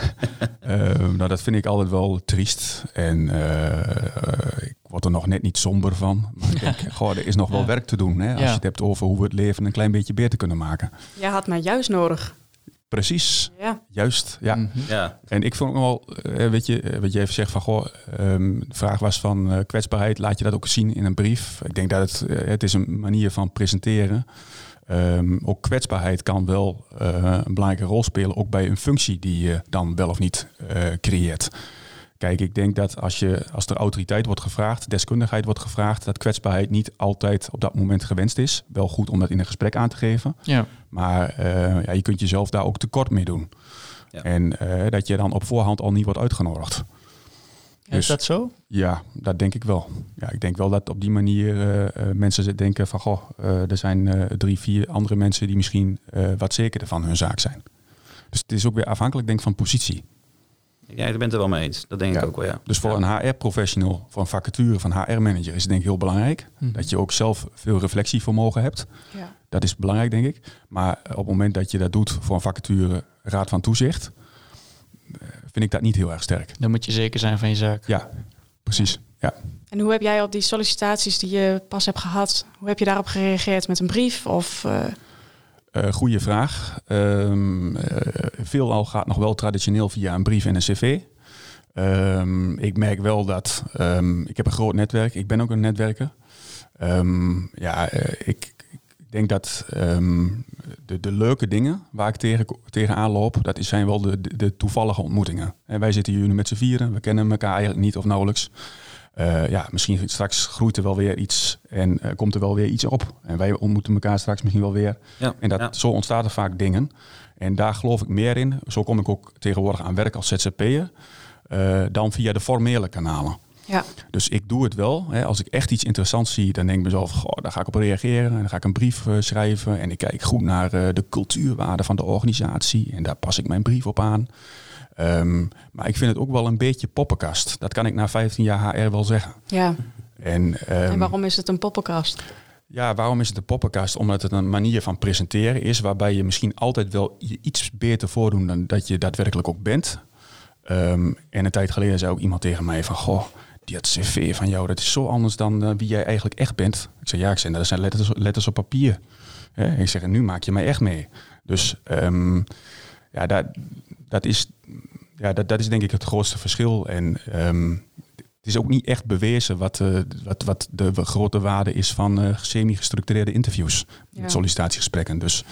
Eh, nou dat vind ik altijd wel triest. En eh, eh, ik word er nog net niet somber van. Maar ik denk, goh, er is nog wel werk te doen. Hè, als Ja. je het hebt over hoe we het leven een klein beetje beter kunnen maken. Jij had mij juist nodig. Precies, Ja. juist. Ja. Mhm. Ja, En ik vond ook wel, eh, weet je, eh, wat je even zegt van, goh, ehm, de vraag was van eh, kwetsbaarheid, laat je dat ook zien in een brief? Ik denk dat het, eh, het is een manier van presenteren. Ehm, ook kwetsbaarheid kan wel eh, een belangrijke rol spelen, ook bij een functie die je dan wel of niet eh, creëert. Kijk, ik denk dat als, je, als er autoriteit wordt gevraagd, deskundigheid wordt gevraagd, dat kwetsbaarheid niet altijd op dat moment gewenst is. Wel goed om dat in een gesprek aan te geven. ja. Maar eh, ja, je kunt jezelf daar ook tekort mee doen. Ja. En eh, dat je dan op voorhand al niet wordt uitgenodigd. Is Dus- dat zo? Ja, dat denk ik wel. Ja, ik denk wel dat op die manier eh, eh, mensen denken van... goh, eh, er zijn eh, drie, vier andere mensen die misschien eh, wat zekerder van hun zaak zijn. Dus het is ook weer afhankelijk denk ik van positie. ja, ik ben het er wel mee eens. Dat denk ik ook wel, ja. Dus voor Ja. een HR-professional, voor een vacature van HR-manager... is het denk ik heel belangrijk Mhm. dat je ook zelf veel reflectievermogen hebt. Ja. Dat is belangrijk, denk ik. Maar op het moment dat je dat doet voor een vacature raad van toezicht, vind ik dat niet heel erg sterk. Dan moet je zeker zijn van je zaak. Ja, precies. Ja. En hoe heb jij op die sollicitaties die je pas hebt gehad, hoe heb je daarop gereageerd met een brief? Of, eh, Eh goeie vraag. Ehm eh, veelal gaat nog wel traditioneel via een brief en een cv. Ehm, ik merk wel dat ehm, ik heb een groot netwerk. Ik ben ook een netwerker. Ehm, ja, ik, ik denk dat ehm, de, de leuke dingen waar ik tegen, tegenaan loop, dat zijn wel de, de, de toevallige ontmoetingen. En wij zitten hier nu met z'n vieren. We kennen elkaar eigenlijk niet of nauwelijks. Eh, ja, misschien straks groeit er wel weer iets en eh, komt er wel weer iets op. En wij ontmoeten elkaar straks misschien wel weer. Ja, En dat, ja. zo ontstaan er vaak dingen. En daar geloof ik meer in. Zo kom ik ook tegenwoordig aan werk als ZZP'er. eh dan via de formele kanalen. Ja. Dus ik doe het wel. Hè. Als ik echt iets interessants zie, dan denk ik mezelf, goh, daar ga ik op reageren. En dan ga ik een brief eh, schrijven. En ik kijk goed naar eh, de cultuurwaarde van de organisatie. En daar pas ik mijn brief op aan. Ehm, maar ik vind het ook wel een beetje poppenkast. Dat kan ik na 15 jaar HR wel zeggen. ja. En, ehm, En waarom is het een poppenkast? ja, waarom is het een poppenkast? Omdat het een manier van presenteren is waarbij je misschien altijd wel je iets beter voordoet dan dat je daadwerkelijk ook bent. Ehm, en een tijd geleden zei ook iemand tegen mij van, goh, die het cv van jou, dat is zo anders dan eh, wie jij eigenlijk echt bent. Ik zeg, ja, ik zeg, dat zijn letters, letters op papier. Hè? ik zeg, en nu maak je mij echt mee. Dus ehm, ja, dat, dat, is, ja dat, dat is denk ik het grootste verschil. En ehm, het is ook niet echt bewezen wat, eh, wat, wat de grote waarde is van eh, semi-gestructureerde interviews. Ja. Met sollicitatiegesprekken. Dus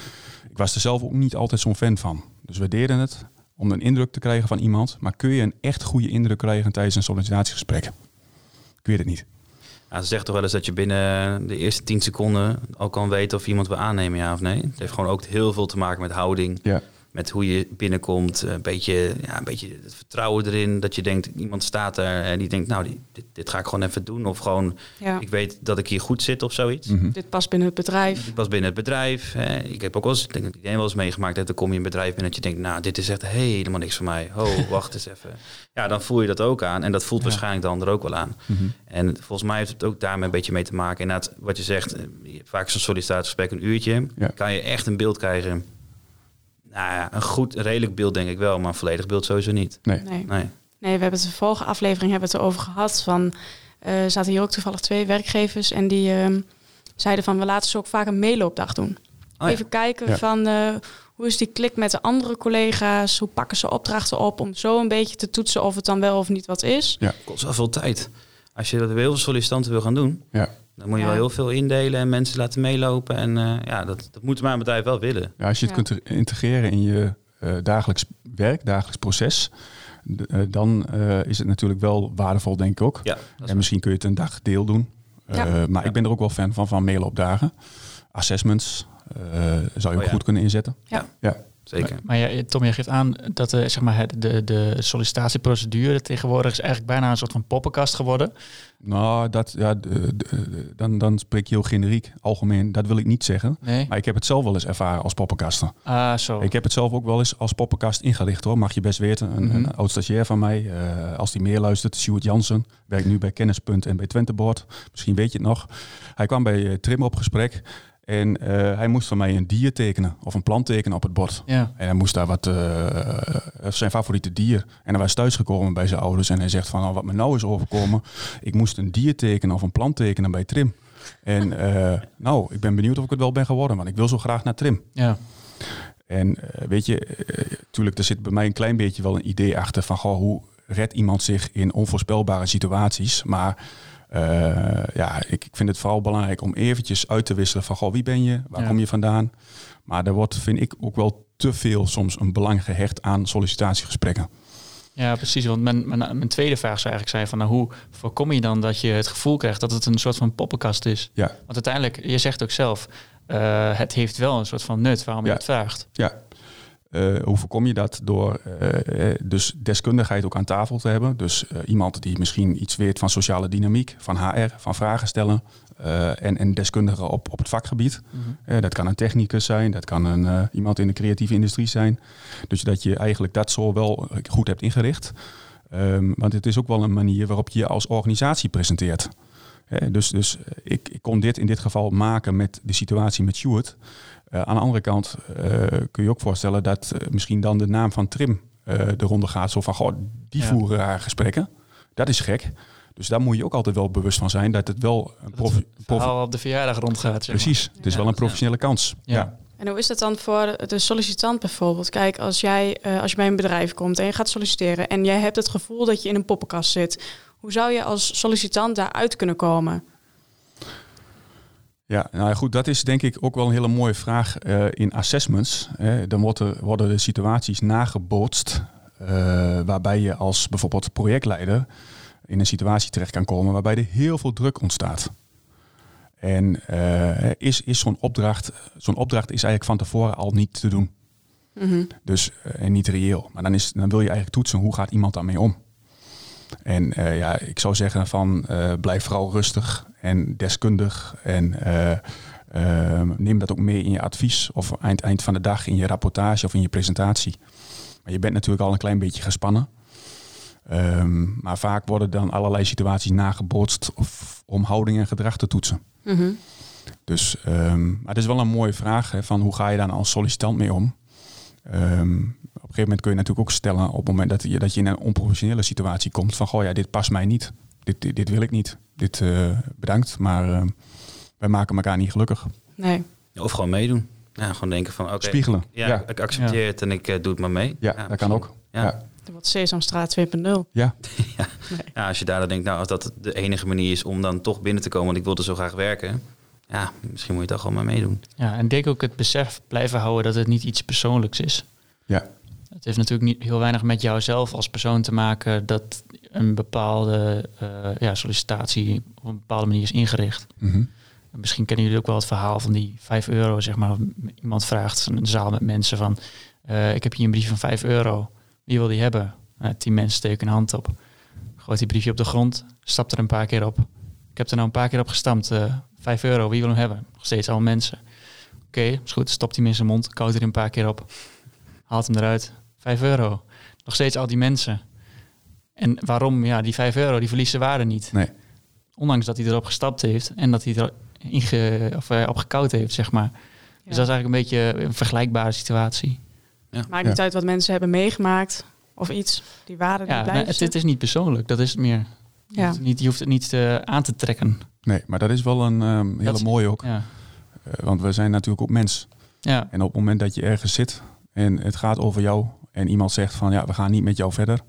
ik was er zelf ook niet altijd zo'n fan van. Dus we deden het om een indruk te krijgen van iemand. Maar kun je een echt goede indruk krijgen tijdens een sollicitatiegesprek? Ik weet het niet. Ja, ze zegt toch wel eens dat je binnen de eerste 10 seconden al kan weten of iemand wil aannemen, ja of nee. Het heeft gewoon ook heel veel te maken met houding. Ja. Met hoe je binnenkomt, een beetje, ja, een beetje het vertrouwen erin. Dat je denkt, iemand staat daar en die denkt, nou, die, dit, dit ga ik gewoon even doen. Of gewoon, Ja. ik weet dat ik hier goed zit of zoiets. Mhm. Dit past binnen het bedrijf. Ik was binnen het bedrijf. Hè. Ik heb ook wel eens, ik denk dat iedereen wel eens meegemaakt heeft. Dan kom je in een bedrijf binnen dat je denkt, nou, dit is echt helemaal niks voor mij. Oh, wacht eens even. Ja, dan voel je dat ook aan. En dat voelt Ja. waarschijnlijk de ander ook wel aan. Mhm. En volgens mij heeft het ook daarmee een beetje mee te maken. Inderdaad, wat je zegt, eh, vaak is een sollicitatiegesprek een uurtje. Ja. Kan je echt een beeld krijgen. Nou ja, een goed, redelijk beeld denk ik wel, maar een volledig beeld sowieso niet. Nee. Nee. Nee. Nee, we hebben het de vorige aflevering hebben we het erover gehad. Van, eh, er zaten hier ook toevallig twee werkgevers en die ehm, zeiden van we laten ze ook vaak een meeloopdag doen. Oh ja. Even kijken Ja. van eh, hoe is die klik met de andere collega's, hoe pakken ze opdrachten op om zo een beetje te toetsen of het dan wel of niet wat is. kost wel veel tijd. Als je dat bij heel veel sollicitanten wil gaan doen, Ja. Dan moet je Ja. wel heel veel indelen en mensen laten meelopen. En eh, ja, dat, dat moet mijn bedrijf wel willen. Ja, als je het Ja. kunt integreren in je eh, dagelijks werk, dagelijks proces, eh, dan eh, is het natuurlijk wel waardevol, denk ik ook. Ja, En misschien kun je het een dag deel doen. Ja. Eh, maar ik ben er ook wel fan van, van meeloopdagen. Assessments eh, zou je ook Oh ja. goed kunnen inzetten. Ja. ja. Zeker. Maar ja, Tom, jij geeft aan dat eh, zeg maar, de, de sollicitatieprocedure tegenwoordig is eigenlijk bijna een soort van poppenkast geworden. Nou, dat, ja, dan, dan spreek je heel generiek, algemeen. Dat wil ik niet zeggen. Nee? Maar ik heb het zelf wel eens ervaren als poppenkasten. Ah, zo. Ik heb het zelf ook wel eens als poppenkast ingelicht hoor. Mag je best weten. Een, Mhm. een oud stagiair van mij, eh, als die meer luistert, Stuart Jansen, werkt nu bij Kennispunt en bij Twenteboard. Misschien weet je het nog. Hij kwam bij eh, Trim op gesprek en eh, hij moest van mij een dier tekenen of een plant tekenen op het bord. Ja. En hij moest daar wat, eh, zijn favoriete dier. En hij was thuisgekomen bij zijn ouders en hij zegt van, nou, wat me nou is overkomen, ik moest een dier tekenen of een plant tekenen bij Trim. En eh, nou, ik ben benieuwd of ik het wel ben geworden, want ik wil zo graag naar Trim. Ja. En eh, weet je, natuurlijk, er zit bij mij een klein beetje wel een idee achter van goh, hoe redt iemand zich in onvoorspelbare situaties. Maar eh, ja, ik, ik vind het vooral belangrijk om eventjes uit te wisselen van goh, wie ben je, waar Ja. kom je vandaan. Maar er wordt, vind ik, ook wel te veel soms een belang gehecht aan sollicitatiegesprekken. Ja, precies. Want mijn, mijn, mijn tweede vraag zou eigenlijk zijn van nou, hoe voorkom je dan dat je het gevoel krijgt dat het een soort van poppenkast is? Ja, Want uiteindelijk, je zegt ook zelf, eh, het heeft wel een soort van nut waarom je het vraagt. ja. Eh, hoe voorkom je dat? Door eh, eh, dus deskundigheid ook aan tafel te hebben. Dus iemand die misschien iets weet van sociale dynamiek, van HR, van vragen stellen. en, en deskundige op, op het vakgebied. Eh, dat kan een technicus zijn, dat kan een, iemand in de creatieve industrie zijn. Dus dat je eigenlijk dat zo wel goed hebt ingericht. Ehm, want het is ook wel een manier waarop je je als organisatie presenteert. Hè, dus dus eh, ik, ik kon dit in dit geval maken met de situatie met Stuart. Eh, aan de andere kant eh, kun je ook voorstellen dat misschien dan de naam van Trim eh, de ronde gaat. Zo van, goh, die Ja. voeren raar gesprekken. Dat is gek. Dus daar moet je ook altijd wel bewust van zijn dat het wel een profi- op de verjaardag rondgaat. Zeg maar. Precies, het is Ja. wel een professionele kans. Ja. Ja. En hoe is dat dan voor de sollicitant bijvoorbeeld? Kijk, als jij eh, als je bij een bedrijf komt en je gaat solliciteren en jij hebt het gevoel dat je in een poppenkast zit, hoe zou je als sollicitant daaruit kunnen komen? Ja, nou ja, goed, dat is denk ik ook wel een hele mooie vraag eh, in assessments. Hè. dan wordt er, worden de situaties nagebootst eh, waarbij je als bijvoorbeeld projectleider in een situatie terecht kan komen waarbij er heel veel druk ontstaat. En eh, is, is zo'n opdracht, zo'n opdracht is eigenlijk van tevoren al niet te doen. Mhm. Dus, en niet reëel. Maar dan, is, dan wil je eigenlijk toetsen hoe gaat iemand daarmee om. En eh, ja, ik zou zeggen van eh, blijf vooral rustig en deskundig. En eh, eh, neem dat ook mee in je advies of eind, eind van de dag in je rapportage of in je presentatie. Maar je bent natuurlijk al een klein beetje gespannen. Ehm, maar vaak worden dan allerlei situaties nagebootst of om houding en gedrag te toetsen. Mhm. Dus, ehm, maar het is wel een mooie vraag hè, van hoe ga je daar als sollicitant mee om? Ehm, een gegeven moment kun je natuurlijk ook stellen op het moment dat je, dat je in een onprofessionele situatie komt van goh ja, dit past mij niet. Dit dit, wil ik niet. Dit eh, bedankt, maar eh, wij maken elkaar niet gelukkig. Nee. Of gewoon meedoen. Ja, gewoon denken van oké. Spiegelen. Ja, Ja, ik accepteer het en ik eh, doe het maar mee. ja, dat kan ook. Ja. Ja. Dat wordt Sesamstraat 2.0. Ja, Ja, als je daar dan denkt, nou, als dat de enige manier is om dan toch binnen te komen, want ik wilde zo graag werken. Ja, misschien moet je toch gewoon maar meedoen. Ja, en denk ook het besef blijven houden dat het niet iets persoonlijks is. ja, Het heeft natuurlijk niet heel weinig met jouzelf als persoon te maken dat een bepaalde eh, ja, sollicitatie op een bepaalde manier is ingericht. mhm. Misschien kennen jullie ook wel het verhaal van die 5 euro, zeg maar. Iemand vraagt van een zaal met mensen van, eh, ik heb hier een brief van 5 euro. Wie wil die hebben? Nou, tien mensen steken een hand op. Gooit die briefje op de grond, stapt er een paar keer op. Ik heb er nou een paar keer op gestampt. eh 5 euro, wie wil hem hebben? Nog steeds al mensen. Oké, is goed. Stopt hij hem in zijn mond, koudt er een paar keer op. Haalt hem eruit. 5 euro. Nog steeds al die mensen. En waarom? Ja, die 5 euro, die verliest zijn waarde niet. Nee. Ondanks dat hij erop gestapt heeft en dat hij er inge, of, op gekoud heeft, zeg maar. Dus dat is eigenlijk een beetje een vergelijkbare situatie. Maakt Ja. niet uit wat mensen hebben meegemaakt of iets. Die waarden die Ja, blijven. maar het, is niet persoonlijk, dat is het meer. Ja. Het is Niet, je hoeft het niet eh, aan te trekken. nee, maar dat is wel een ehm, hele mooie ook. Ja. Eh, want we zijn natuurlijk ook mens. Ja. En op het moment dat je ergens zit en het gaat over jou en iemand zegt van ja, we gaan niet met jou verder.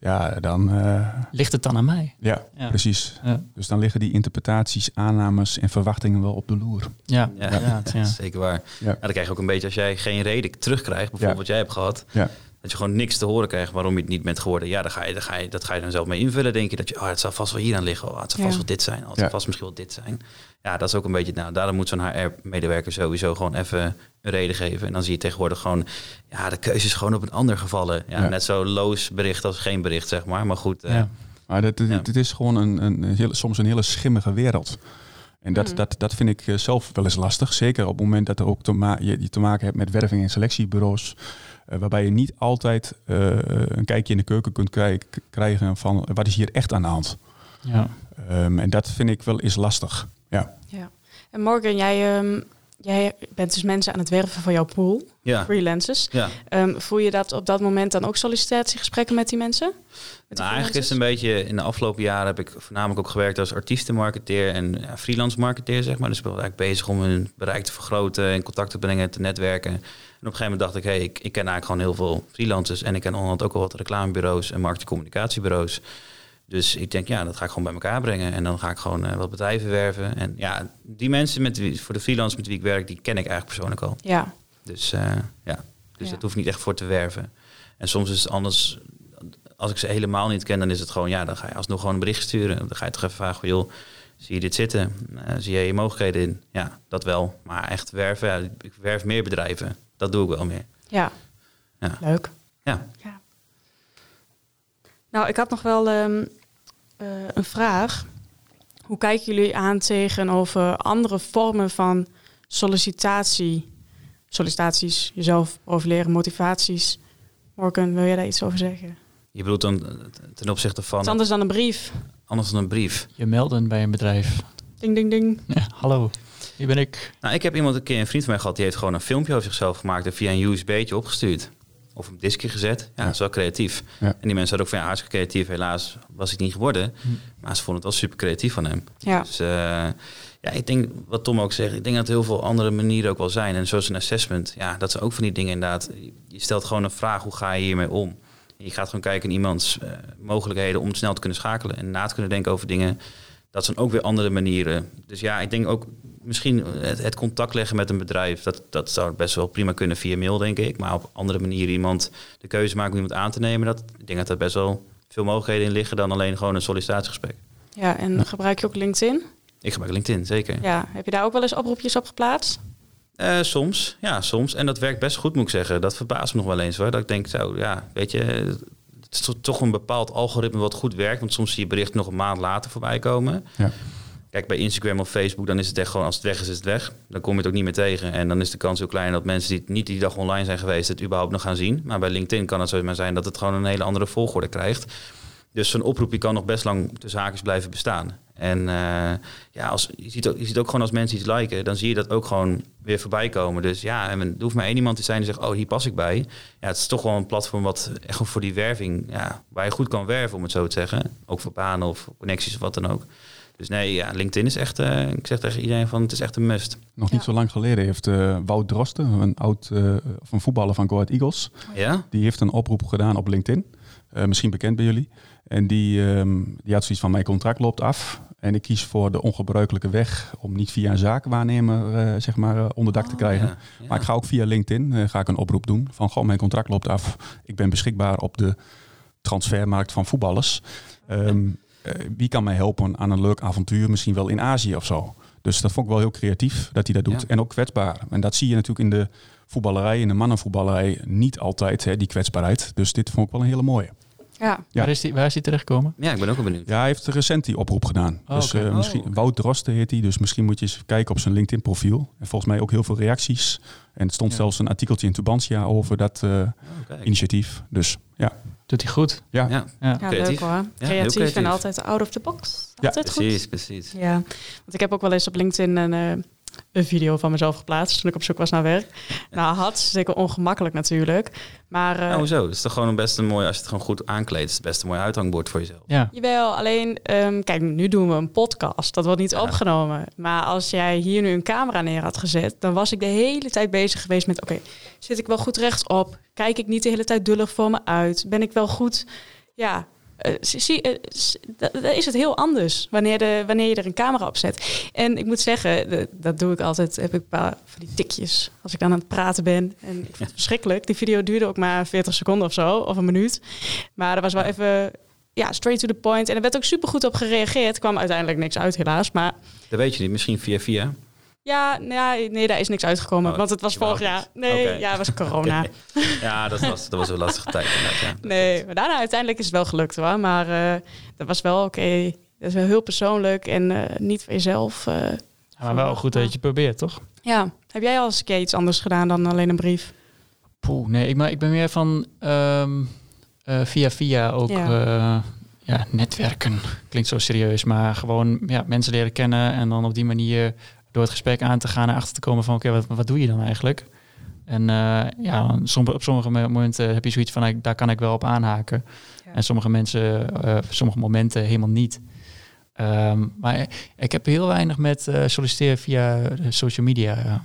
Ja, dan eh, Ligt het dan aan mij? ja, Ja. precies. Ja, Dus dan liggen die interpretaties, aannames en verwachtingen wel op de loer. ja, Ja, zeker waar. Ja. Ja, dan krijg je ook een beetje, als jij geen reden terugkrijgt, bijvoorbeeld Ja. wat jij hebt gehad, Ja, dat je gewoon niks te horen krijgt waarom je het niet bent geworden. Ja, dan ga je, dan ga je, dat ga je dan zelf mee invullen. Denk je dat je, oh, het zal vast wel hier aan liggen. Oh, het zal vast Ja. wel dit zijn. Oh, het zal Ja. vast misschien wel dit zijn. Ja, dat is ook een beetje, nou, daarom moet zo'n HR-medewerker sowieso gewoon even een reden geven. En dan zie je tegenwoordig gewoon, ja, de keuze is gewoon op een ander gevallen. Ja, Ja. Net zo loos bericht als geen bericht, zeg maar. Maar goed, eh, Ja. maar Ja. het is gewoon een, een, een hele, soms een hele schimmige wereld. En dat, Mm. dat, dat vind ik eh, zelf wel eens lastig. Zeker op het moment dat er ook te ma je, je te maken hebt met werving- en selectiebureaus. eh, waarbij je niet altijd eh, een kijkje in de keuken kunt krij- krijgen van wat is hier echt aan de hand. Ja. Ehm, en dat vind ik wel eens lastig. Ja, Ja. En Morgan, jij, ehm, jij bent dus mensen aan het werven voor jouw pool, ja. freelancers. ja. Ehm, voel je dat op dat moment dan ook sollicitatiegesprekken met die mensen? Met die Nou, eigenlijk is het een beetje, in de afgelopen jaren heb ik voornamelijk ook gewerkt als artiestenmarketeer en ja, freelance marketeer, zeg maar. Dus ik ben eigenlijk bezig om hun bereik te vergroten, in contact te brengen, te netwerken. En op een gegeven moment dacht ik, hey, ik, ik ken eigenlijk gewoon heel veel freelancers en ik ken onderhand ook wel wat reclamebureaus en marketingcommunicatiebureaus. Dus ik denk, ja, dat ga ik gewoon bij elkaar brengen. En dan ga ik gewoon eh, wat bedrijven werven. En ja, die mensen met wie, voor de freelance met wie ik werk, die ken ik eigenlijk persoonlijk al. Ja, Dus eh, ja, dus Ja. dat hoeft niet echt voor te werven. En soms is het anders, als ik ze helemaal niet ken, dan is het gewoon, ja, dan ga je alsnog gewoon een bericht sturen. Dan ga je toch even vragen, van, joh, zie je dit zitten? Eh, zie jij je mogelijkheden in? Ja, dat wel. Maar echt werven, ja, ik werf meer bedrijven. Dat doe ik wel meer. ja. Ja. Leuk. Ja, Ja. Nou, ik had nog wel ehm, eh, een vraag. Hoe kijken jullie aan tegenover andere vormen van sollicitatie? Sollicitaties, jezelf profileren, motivaties. Morgan, wil jij daar iets over zeggen? je bedoelt dan ten opzichte van anders dan een brief. anders dan een brief. Je melden bij een bedrijf. Ding, ding, ding. Ja, hallo, hier ben ik. Nou, ik heb iemand een keer, een vriend van mij gehad, die heeft gewoon een filmpje over zichzelf gemaakt en via een USB'tje opgestuurd. Of een diskje gezet. Ja, Ja. dat is wel creatief. Ja. En die mensen hadden ook van ja, hartstikke creatief. Helaas was ik niet geworden. Hm. Maar ze vonden het wel super creatief van hem. Ja. Dus eh, ja, ik denk, wat Tom ook zegt, ik denk dat er heel veel andere manieren ook wel zijn. En zoals een assessment, ja, dat zijn ook van die dingen inderdaad. Je stelt gewoon een vraag, hoe ga je hiermee om? Je gaat gewoon kijken in iemands eh, mogelijkheden om snel te kunnen schakelen en na te kunnen denken over dingen. Dat zijn ook weer andere manieren. Dus ja, ik denk ook misschien het, het contact leggen met een bedrijf, dat, dat zou best wel prima kunnen via mail, denk ik. Maar op andere manieren iemand de keuze maken om iemand aan te nemen, dat, ik denk dat er best wel veel mogelijkheden in liggen dan alleen gewoon een sollicitatiegesprek. Ja, en gebruik je ook LinkedIn? Ik gebruik LinkedIn, zeker. Ja. Heb je daar ook wel eens oproepjes op geplaatst? Eh, soms, ja, soms. En dat werkt best goed, moet ik zeggen. Dat verbaast me nog wel eens hoor. Dat ik denk, zo, ja, weet je, het is toch- toch een bepaald algoritme wat goed werkt. Want soms zie je berichten nog een maand later voorbij komen. Ja. Kijk, bij Instagram of Facebook, dan is het echt gewoon, als het weg is, is het weg. Dan kom je het ook niet meer tegen. En dan is de kans heel klein dat mensen die niet die dag online zijn geweest, het überhaupt nog gaan zien. Maar bij LinkedIn kan het zomaar zijn dat het gewoon een hele andere volgorde krijgt. Dus zo'n oproepje kan nog best lang de zaakjes blijven bestaan. En eh, ja, als, je, ziet ook, je ziet ook gewoon als mensen iets liken, dan zie je dat ook gewoon weer voorbij komen. Dus ja, en er hoeft maar één iemand te zijn die zegt, oh, hier pas ik bij. Ja, het is toch wel een platform wat echt voor die werving, ja, waar je goed kan werven, om het zo te zeggen. Ook voor banen of connecties of wat dan ook. Dus nee, ja, LinkedIn is echt, uh, ik zeg tegen iedereen van, het is echt een must. Nog niet zo lang geleden heeft uh, Wout Drosten, een oud uh, of een voetballer van Go Ahead Eagles, ja? die heeft een oproep gedaan op LinkedIn. misschien bekend bij jullie. En die, um, die had zoiets van, mijn contract loopt af. En ik kies voor de ongebruikelijke weg om niet via een zakenwaarnemer uh, zeg maar, uh, onderdak oh, te krijgen. Ja, ja. Maar ik ga ook via LinkedIn uh, ga ik een oproep doen van goh, mijn contract loopt af. Ik ben beschikbaar op de transfermarkt van voetballers. Um, wie kan mij helpen aan een leuk avontuur, misschien wel in Azië of zo. Dus dat vond ik wel heel creatief dat hij dat doet. Ja. En ook kwetsbaar. En dat zie je natuurlijk in de voetballerij, in de mannenvoetballerij, niet altijd, hè, die kwetsbaarheid. Dus dit vond ik wel een hele mooie. Ja. ja. Waar, is die, waar is hij terechtgekomen? Ja, ik ben ook wel benieuwd. Ja, hij heeft recent die oproep gedaan. Oh, dus okay. uh, misschien, oh, okay. Wout Drosten heet hij. Dus misschien moet je eens kijken op zijn LinkedIn profiel. En volgens mij ook heel veel reacties. En het stond Ja. zelfs een artikeltje in Tubantia over dat uh, Okay. initiatief. Dus ja. Doet hij goed. Ja. Ja, Ja. Ja, Creatief. leuk hoor. heel Creatief, en creatief. altijd out of the box. Ja, Altijd goed. precies, precies. Ja, want ik heb ook wel eens op LinkedIn een, eh, een video van mezelf geplaatst toen ik op zoek was naar werk. Nou, hartstikke ongemakkelijk natuurlijk. Maar eh, Nou, hoezo? Het is toch gewoon een best een mooi, als je het gewoon goed aankleedt, is het best een mooi uithangbord voor jezelf. Ja. Jawel, alleen, ehm, kijk, nu doen we een podcast. Dat wordt niet Ja. opgenomen. Maar als jij hier nu een camera neer had gezet, dan was ik de hele tijd bezig geweest met: oké, zit ik wel goed rechtop? Kijk ik niet de hele tijd dullig voor me uit? Ben ik wel goed? Ja. Eh, zie, eh, dan is het heel anders wanneer, de, wanneer je er een camera op zet. En ik moet zeggen, de- dat doe ik altijd. Heb ik een paar van die tikjes als ik aan het praten ben. En ik vind het verschrikkelijk. Die video duurde ook maar 40 seconden of zo, of een minuut. Maar er was wel even ja, straight to the point. En er werd ook super goed op gereageerd. Er kwam uiteindelijk niks uit, helaas. Maar Dat weet je niet, misschien via via. Ja, nou ja, nee, daar is niks uitgekomen. Oh, want het was vorig jaar. Nee, ja, het was corona. Ja, dat was, dat was een lastige tijd. Ja. Nee, maar daarna uiteindelijk is het wel gelukt hoor. Maar eh, dat was wel oké. Dat is wel heel persoonlijk en eh, niet voor jezelf. eh. Maar wel goed dat je het probeert, toch? ja, heb jij al eens een keer iets anders gedaan dan alleen een brief? Poeh, nee, ik, maar ik ben meer van ehm, eh, via via ook ja, netwerken. Klinkt zo serieus, maar gewoon ja, mensen leren kennen en dan op die manier door het gesprek aan te gaan en achter te komen van oké, wat, wat doe je dan eigenlijk? En eh, ja, som- op sommige mo- momenten heb je zoiets van daar kan ik wel op aanhaken. Ja. En sommige mensen, eh, sommige momenten helemaal niet. Ehm, maar ik heb heel weinig met eh, solliciteren via social media. ja.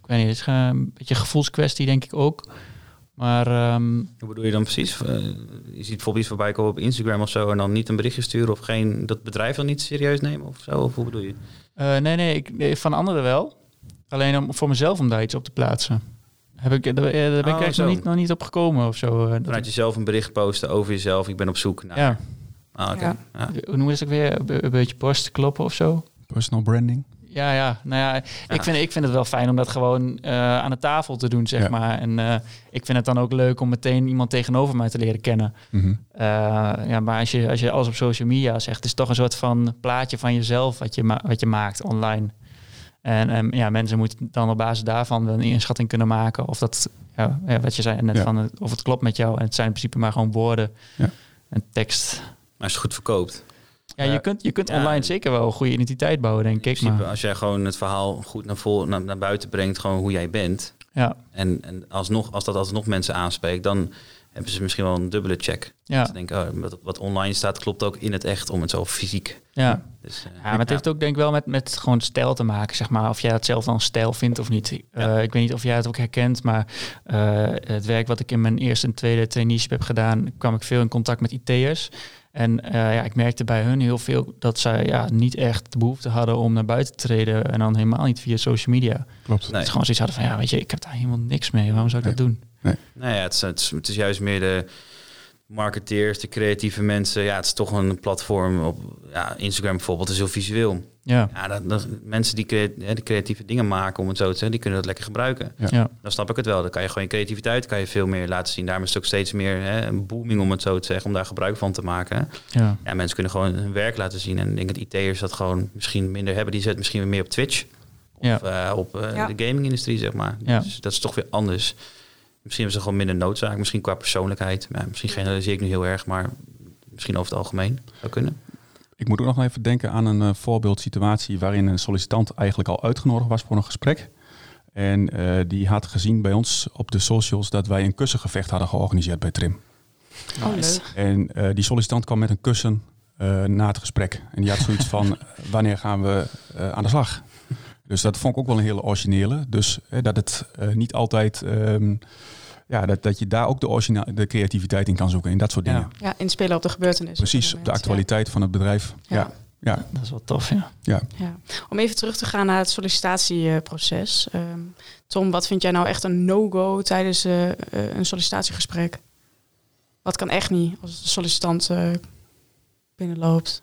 Ik weet niet, het is een beetje een gevoelskwestie denk ik ook. Maar ehm, Hoe bedoel je dan precies? Je ziet bijvoorbeeld iets voorbij komen op Instagram of zo en dan niet een berichtje sturen of geen, dat bedrijf dan niet serieus nemen of zo? Of hoe bedoel je? Eh, nee, nee, ik, nee, van anderen wel. Alleen om, voor mezelf om daar iets op te plaatsen. Heb ik, daar, daar ben ik Oh, eigenlijk zo. nog niet, nog niet op gekomen of zo. eh, dat Vanuit ik- jezelf een bericht posten over jezelf, ik ben op zoek naar... ja, Ah, oké. Ja. Ja. hoe noem je dat ook weer? Een be- Een beetje borst kloppen of zo? Personal branding. Ja, ja. Nou ja, Ja. Ik, vind, ik vind het wel fijn om dat gewoon eh, aan de tafel te doen, zeg Ja. maar. En eh, ik vind het dan ook leuk om meteen iemand tegenover mij te leren kennen. Mhm. Eh, ja, maar als je, als je alles op social media zegt, is het toch een soort van plaatje van jezelf wat je, ma- wat je maakt online. En ehm, ja, mensen moeten dan op basis daarvan wel een inschatting kunnen maken of dat, ja, ja, wat je zei net, Ja. van het- of het klopt met jou. En het zijn in principe maar gewoon woorden Ja. en tekst. Maar als je het goed verkoopt. Ja, je kunt, je kunt online zeker wel een goede identiteit bouwen, denk ik. principe, Maar, als jij gewoon het verhaal goed naar, vol, naar, naar buiten brengt, gewoon hoe jij bent. ja, En, en alsnog, als dat alsnog mensen aanspreekt, dan hebben ze misschien wel een dubbele check. ja, Ze denken, oh, wat, wat online staat klopt ook in het echt, om het zo fysiek. ja. Dus, eh, Ja, maar het heeft ook denk ik wel met, met gewoon stijl te maken, zeg maar. Of jij het zelf dan stijl vindt of niet. Eh, ik weet niet of jij het ook herkent, maar eh, het werk wat ik in mijn eerste en tweede traineeship heb gedaan, kwam ik veel in contact met IT'ers. En eh, ja, ik merkte bij hun heel veel dat zij ja, niet echt de behoefte hadden om naar buiten te treden. En dan helemaal niet via social media. Klopt. Nee. Dat ze gewoon zoiets hadden van, ja, weet je, ik heb daar helemaal niks mee. Waarom zou ik dat doen? Nou ja, het is, het, is, het is juist meer de marketeers, de creatieve mensen. Ja, het is toch een platform op ja, Instagram bijvoorbeeld, is heel visueel. Ja, Ja, dat, dat- mensen die, crea- hè, die creatieve dingen maken, om het zo te zeggen, die kunnen dat lekker gebruiken. Ja. ja, Dan snap ik het wel. Dan kan je gewoon je creativiteit kan je veel meer laten zien. Daarom is het ook steeds meer hè, een booming, om het zo te zeggen, om daar gebruik van te maken. ja, Ja, mensen kunnen gewoon hun werk laten zien. En ik denk dat IT'ers dat gewoon misschien minder hebben. Die zet misschien weer meer op Twitch. Of Ja. eh, op eh, Ja. de gaming-industrie, zeg maar. Ja. Dus dat is toch weer anders. Misschien hebben ze gewoon minder noodzaak. Misschien qua persoonlijkheid. Ja, misschien generaliseer ik nu heel erg, maar misschien over het algemeen zou kunnen. Ik moet ook nog even denken aan een uh, voorbeeldsituatie waarin een sollicitant eigenlijk al uitgenodigd was voor een gesprek. En uh, die had gezien bij ons op de socials dat wij een kussengevecht hadden georganiseerd bij Trim. Oh, leuk. En uh, die sollicitant kwam met een kussen na het gesprek. En die had zoiets van, wanneer gaan we aan de slag? Dus dat vond ik ook wel een hele originele. Dus dat het niet altijd... Um, ja, dat, dat je daar ook de, de creativiteit in kan zoeken. In dat soort dingen. Ja, inspelen op de gebeurtenissen. Precies, op, de actualiteit van het bedrijf. Ja. ja. Dat is wel tof, ja. ja. Ja. Om even terug te gaan naar het sollicitatieproces. Um, Tom, wat vind jij nou echt een no-go tijdens uh, een sollicitatiegesprek? Wat kan echt niet als de sollicitant uh, binnenloopt?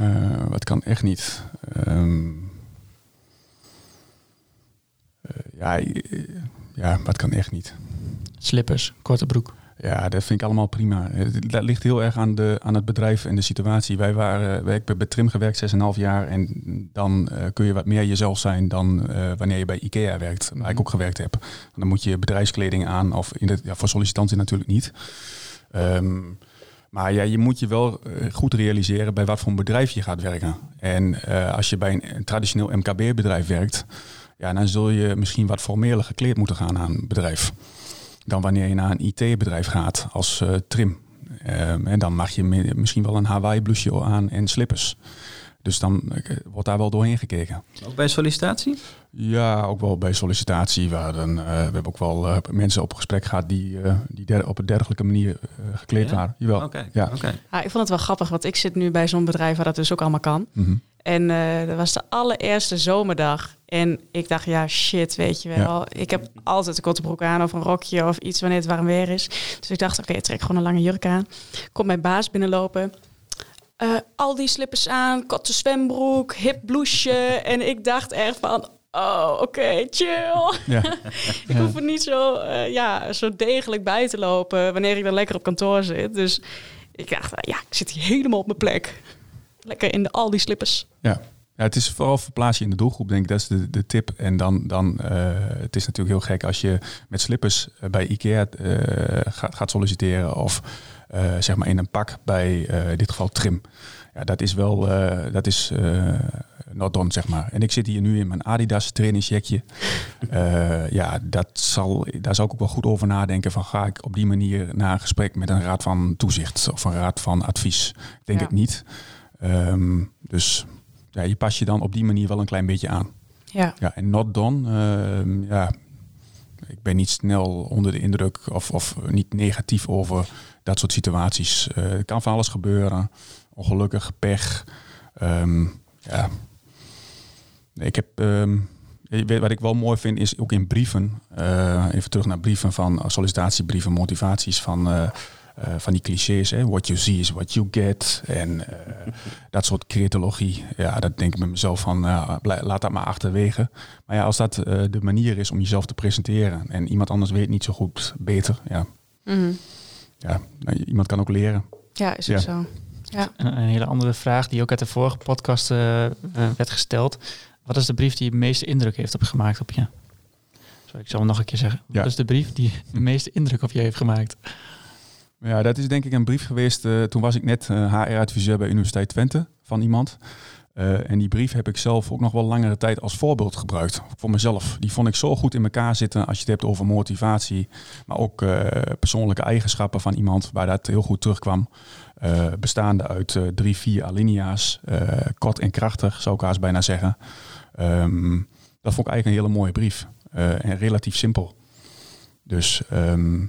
Uh, wat kan echt niet? Um, ja, ja, wat kan echt niet? Slippers, korte broek. Ja, dat vind ik allemaal prima. Dat ligt heel erg aan, de, aan het bedrijf en de situatie. Wij waren, wij hebben bij Trim gewerkt 6,5 jaar. En dan uh, kun je wat meer jezelf zijn dan uh, wanneer je bij IKEA werkt, waar ik ook gewerkt heb. Dan moet je bedrijfskleding aan, of in de, ja, voor sollicitanten natuurlijk niet. Um, maar ja, je moet je wel goed realiseren bij wat voor een bedrijf je gaat werken. En als je bij een traditioneel MKB-bedrijf werkt, ja, dan zul je misschien wat formeler gekleed moeten gaan aan een bedrijf dan wanneer je naar een IT-bedrijf gaat als uh, trim. Um, en dan mag je misschien wel een Hawaii-blouseje aan en slippers. Dus dan uh, wordt daar wel doorheen gekeken. Ook bij sollicitatie? Ja, ook wel bij sollicitatie. Waar dan, uh, we hebben ook wel mensen op gesprek gehad die, die der, op een dergelijke manier gekleed ja? waren. Jawel. Okay. Ja. Okay. Ah, ik vond het wel grappig, want ik zit nu bij zo'n bedrijf waar dat dus ook allemaal kan. Mm -hmm. En uh, dat was de allereerste zomerdag. En ik dacht, ja, shit, weet je wel. Ja. Ik heb altijd een korte broek aan of een rokje of iets wanneer het warm weer is. Dus ik dacht, oké, okay, trek gewoon een lange jurk aan. Komt mijn baas binnenlopen. Uh, al die slippers aan, korte zwembroek, hip blouseje. en ik dacht echt van, oh, oké, okay, chill. Ja. ik hoef er niet zo, uh, ja, zo degelijk bij te lopen wanneer ik dan lekker op kantoor zit. Dus ik dacht, ja, ik zit hier helemaal op mijn plek. Lekker in de, al die slippers. Ja. Ja, het is vooral verplaats je in de doelgroep, denk ik. Dat is de, de tip. En dan, dan uh, het is natuurlijk heel gek als je met slippers bij IKEA uh, gaat, gaat solliciteren. Of uh, zeg maar in een pak bij in dit geval trim. Ja, dat is wel, dat is not done, zeg maar. En ik zit hier nu in mijn Adidas trainingsjackje. ja, dat zal, daar zou ik ook wel goed over nadenken. Van ga ik op die manier naar een gesprek met een raad van toezicht of een raad van advies? Ik denk Ja. het niet. Um, dus ja, je pas je dan op die manier wel een klein beetje aan. Ja. Ja, en not done, uh, ja, ik ben niet snel onder de indruk of, of niet negatief over dat soort situaties. Uh, er kan van alles gebeuren. Ongelukkig, pech. Um, ja. Ik heb, um, wat ik wel mooi vind is ook in brieven, uh, even terug naar brieven van sollicitatiebrieven, motivaties van... Uh, uh, van die clichés, hè? what you see is what you get. En uh, dat soort cretologie. Ja, dat denk ik met mezelf van, uh, laat dat maar achterwege. Maar ja, als dat eh, de manier is om jezelf te presenteren en iemand anders weet niet zo goed beter, ja, Mm -hmm. ja nou, iemand kan ook leren. ja is ook Ja. zo. Ja. Een, een hele andere vraag die ook uit de vorige podcast eh, eh, werd gesteld. Wat is de brief die de meeste indruk heeft op gemaakt op je? Sorry, ik zal hem nog een keer zeggen. Ja. Wat is de brief die de meeste indruk op je heeft gemaakt? Ja, dat is denk ik een brief geweest. eh, toen was ik net HR-adviseur bij Universiteit Twente van iemand. Eh, en die brief heb ik zelf ook nog wel langere tijd als voorbeeld gebruikt voor mezelf. Die vond ik zo goed in elkaar zitten als je het hebt over motivatie, maar ook eh, persoonlijke eigenschappen van iemand waar dat heel goed terugkwam. Eh, bestaande uit eh, drie, vier alinea's, eh, kort en krachtig zou ik haast bijna zeggen. Ehm, dat vond ik eigenlijk een hele mooie brief eh, en relatief simpel. Dus ehm,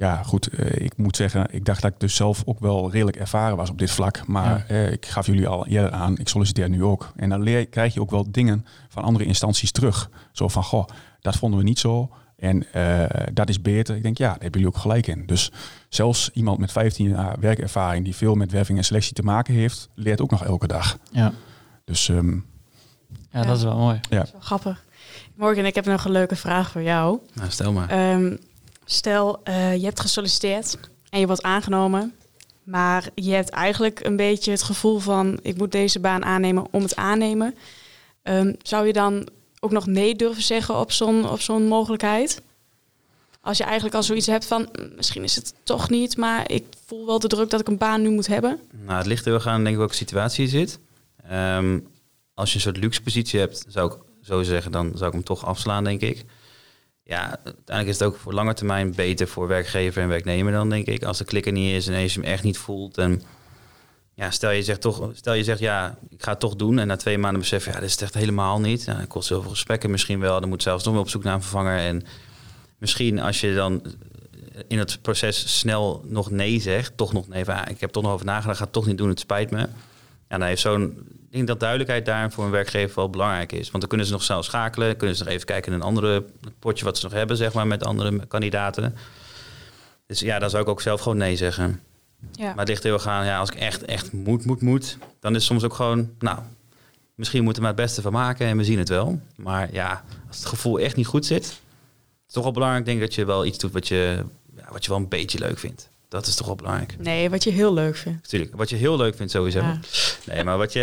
ja, goed, eh, ik moet zeggen, ik dacht dat ik dus zelf ook wel redelijk ervaren was op dit vlak. Maar eh, ik gaf jullie al eerder aan, ik solliciteer nu ook. En dan leer, krijg je ook wel dingen van andere instanties terug. Zo van, goh, dat vonden we niet zo. En eh, dat is beter. Ik denk, ja, daar hebben jullie ook gelijk in. Dus zelfs iemand met 15 jaar werkervaring die veel met werving en selectie te maken heeft, leert ook nog elke dag. Ja, Dus ehm, ja, Ja. dat is wel mooi. ja. Dat is wel grappig. Morgen, ik heb nog een leuke vraag voor jou. Nou, stel maar. Ehm, stel, eh, je hebt gesolliciteerd en je wordt aangenomen. Maar je hebt eigenlijk een beetje het gevoel van... ik moet deze baan aannemen om het aannemen. Ehm, zou je dan ook nog nee durven zeggen op zo'n op zo'n mogelijkheid? Als je eigenlijk al zoiets hebt van, "Mm, misschien is het toch niet, maar ik voel wel de druk dat ik een baan nu moet hebben. Nou, het ligt heel erg aan denk ik welke situatie je zit. Ehm, als je een soort luxe positie hebt, zou ik zo zeggen, dan zou ik hem toch afslaan, denk ik. Ja, uiteindelijk is het ook voor lange termijn beter voor werkgever en werknemer dan, denk ik. Als de klik er niet is en als je hem echt niet voelt. En ja, stel je zegt toch, stel je zegt ja, ik ga het toch doen. En na twee maanden besef je, ja, dit is het echt helemaal niet. Ja, dat kost heel veel gesprekken misschien wel. Dan moet zelfs nog weer op zoek naar een vervanger. En misschien als je dan in het proces snel nog nee zegt, toch nog nee, ik heb toch nog over nagedacht, ga het toch niet doen, het spijt me. Ja, dan heeft zo'n, ik denk dat duidelijkheid daar voor een werkgever wel belangrijk is. Want dan kunnen ze nog snel schakelen, kunnen ze nog even kijken in een andere potje wat ze nog hebben, zeg maar, met andere kandidaten. Dus ja, dan zou ik ook zelf gewoon nee zeggen. Ja. Maar het ligt heel erg aan, ja, als ik echt, echt moet, moet, moet, dan is het soms ook gewoon, nou, misschien moeten we maar het beste van maken en we zien het wel. Maar ja, als het gevoel echt niet goed zit, is het toch wel belangrijk, denk ik, dat je wel iets doet wat je, ja, wat je wel een beetje leuk vindt. Dat is toch wel belangrijk. Nee, wat je heel leuk vindt. Natuurlijk, wat je heel leuk vindt sowieso. Ja. Nee, maar wat je,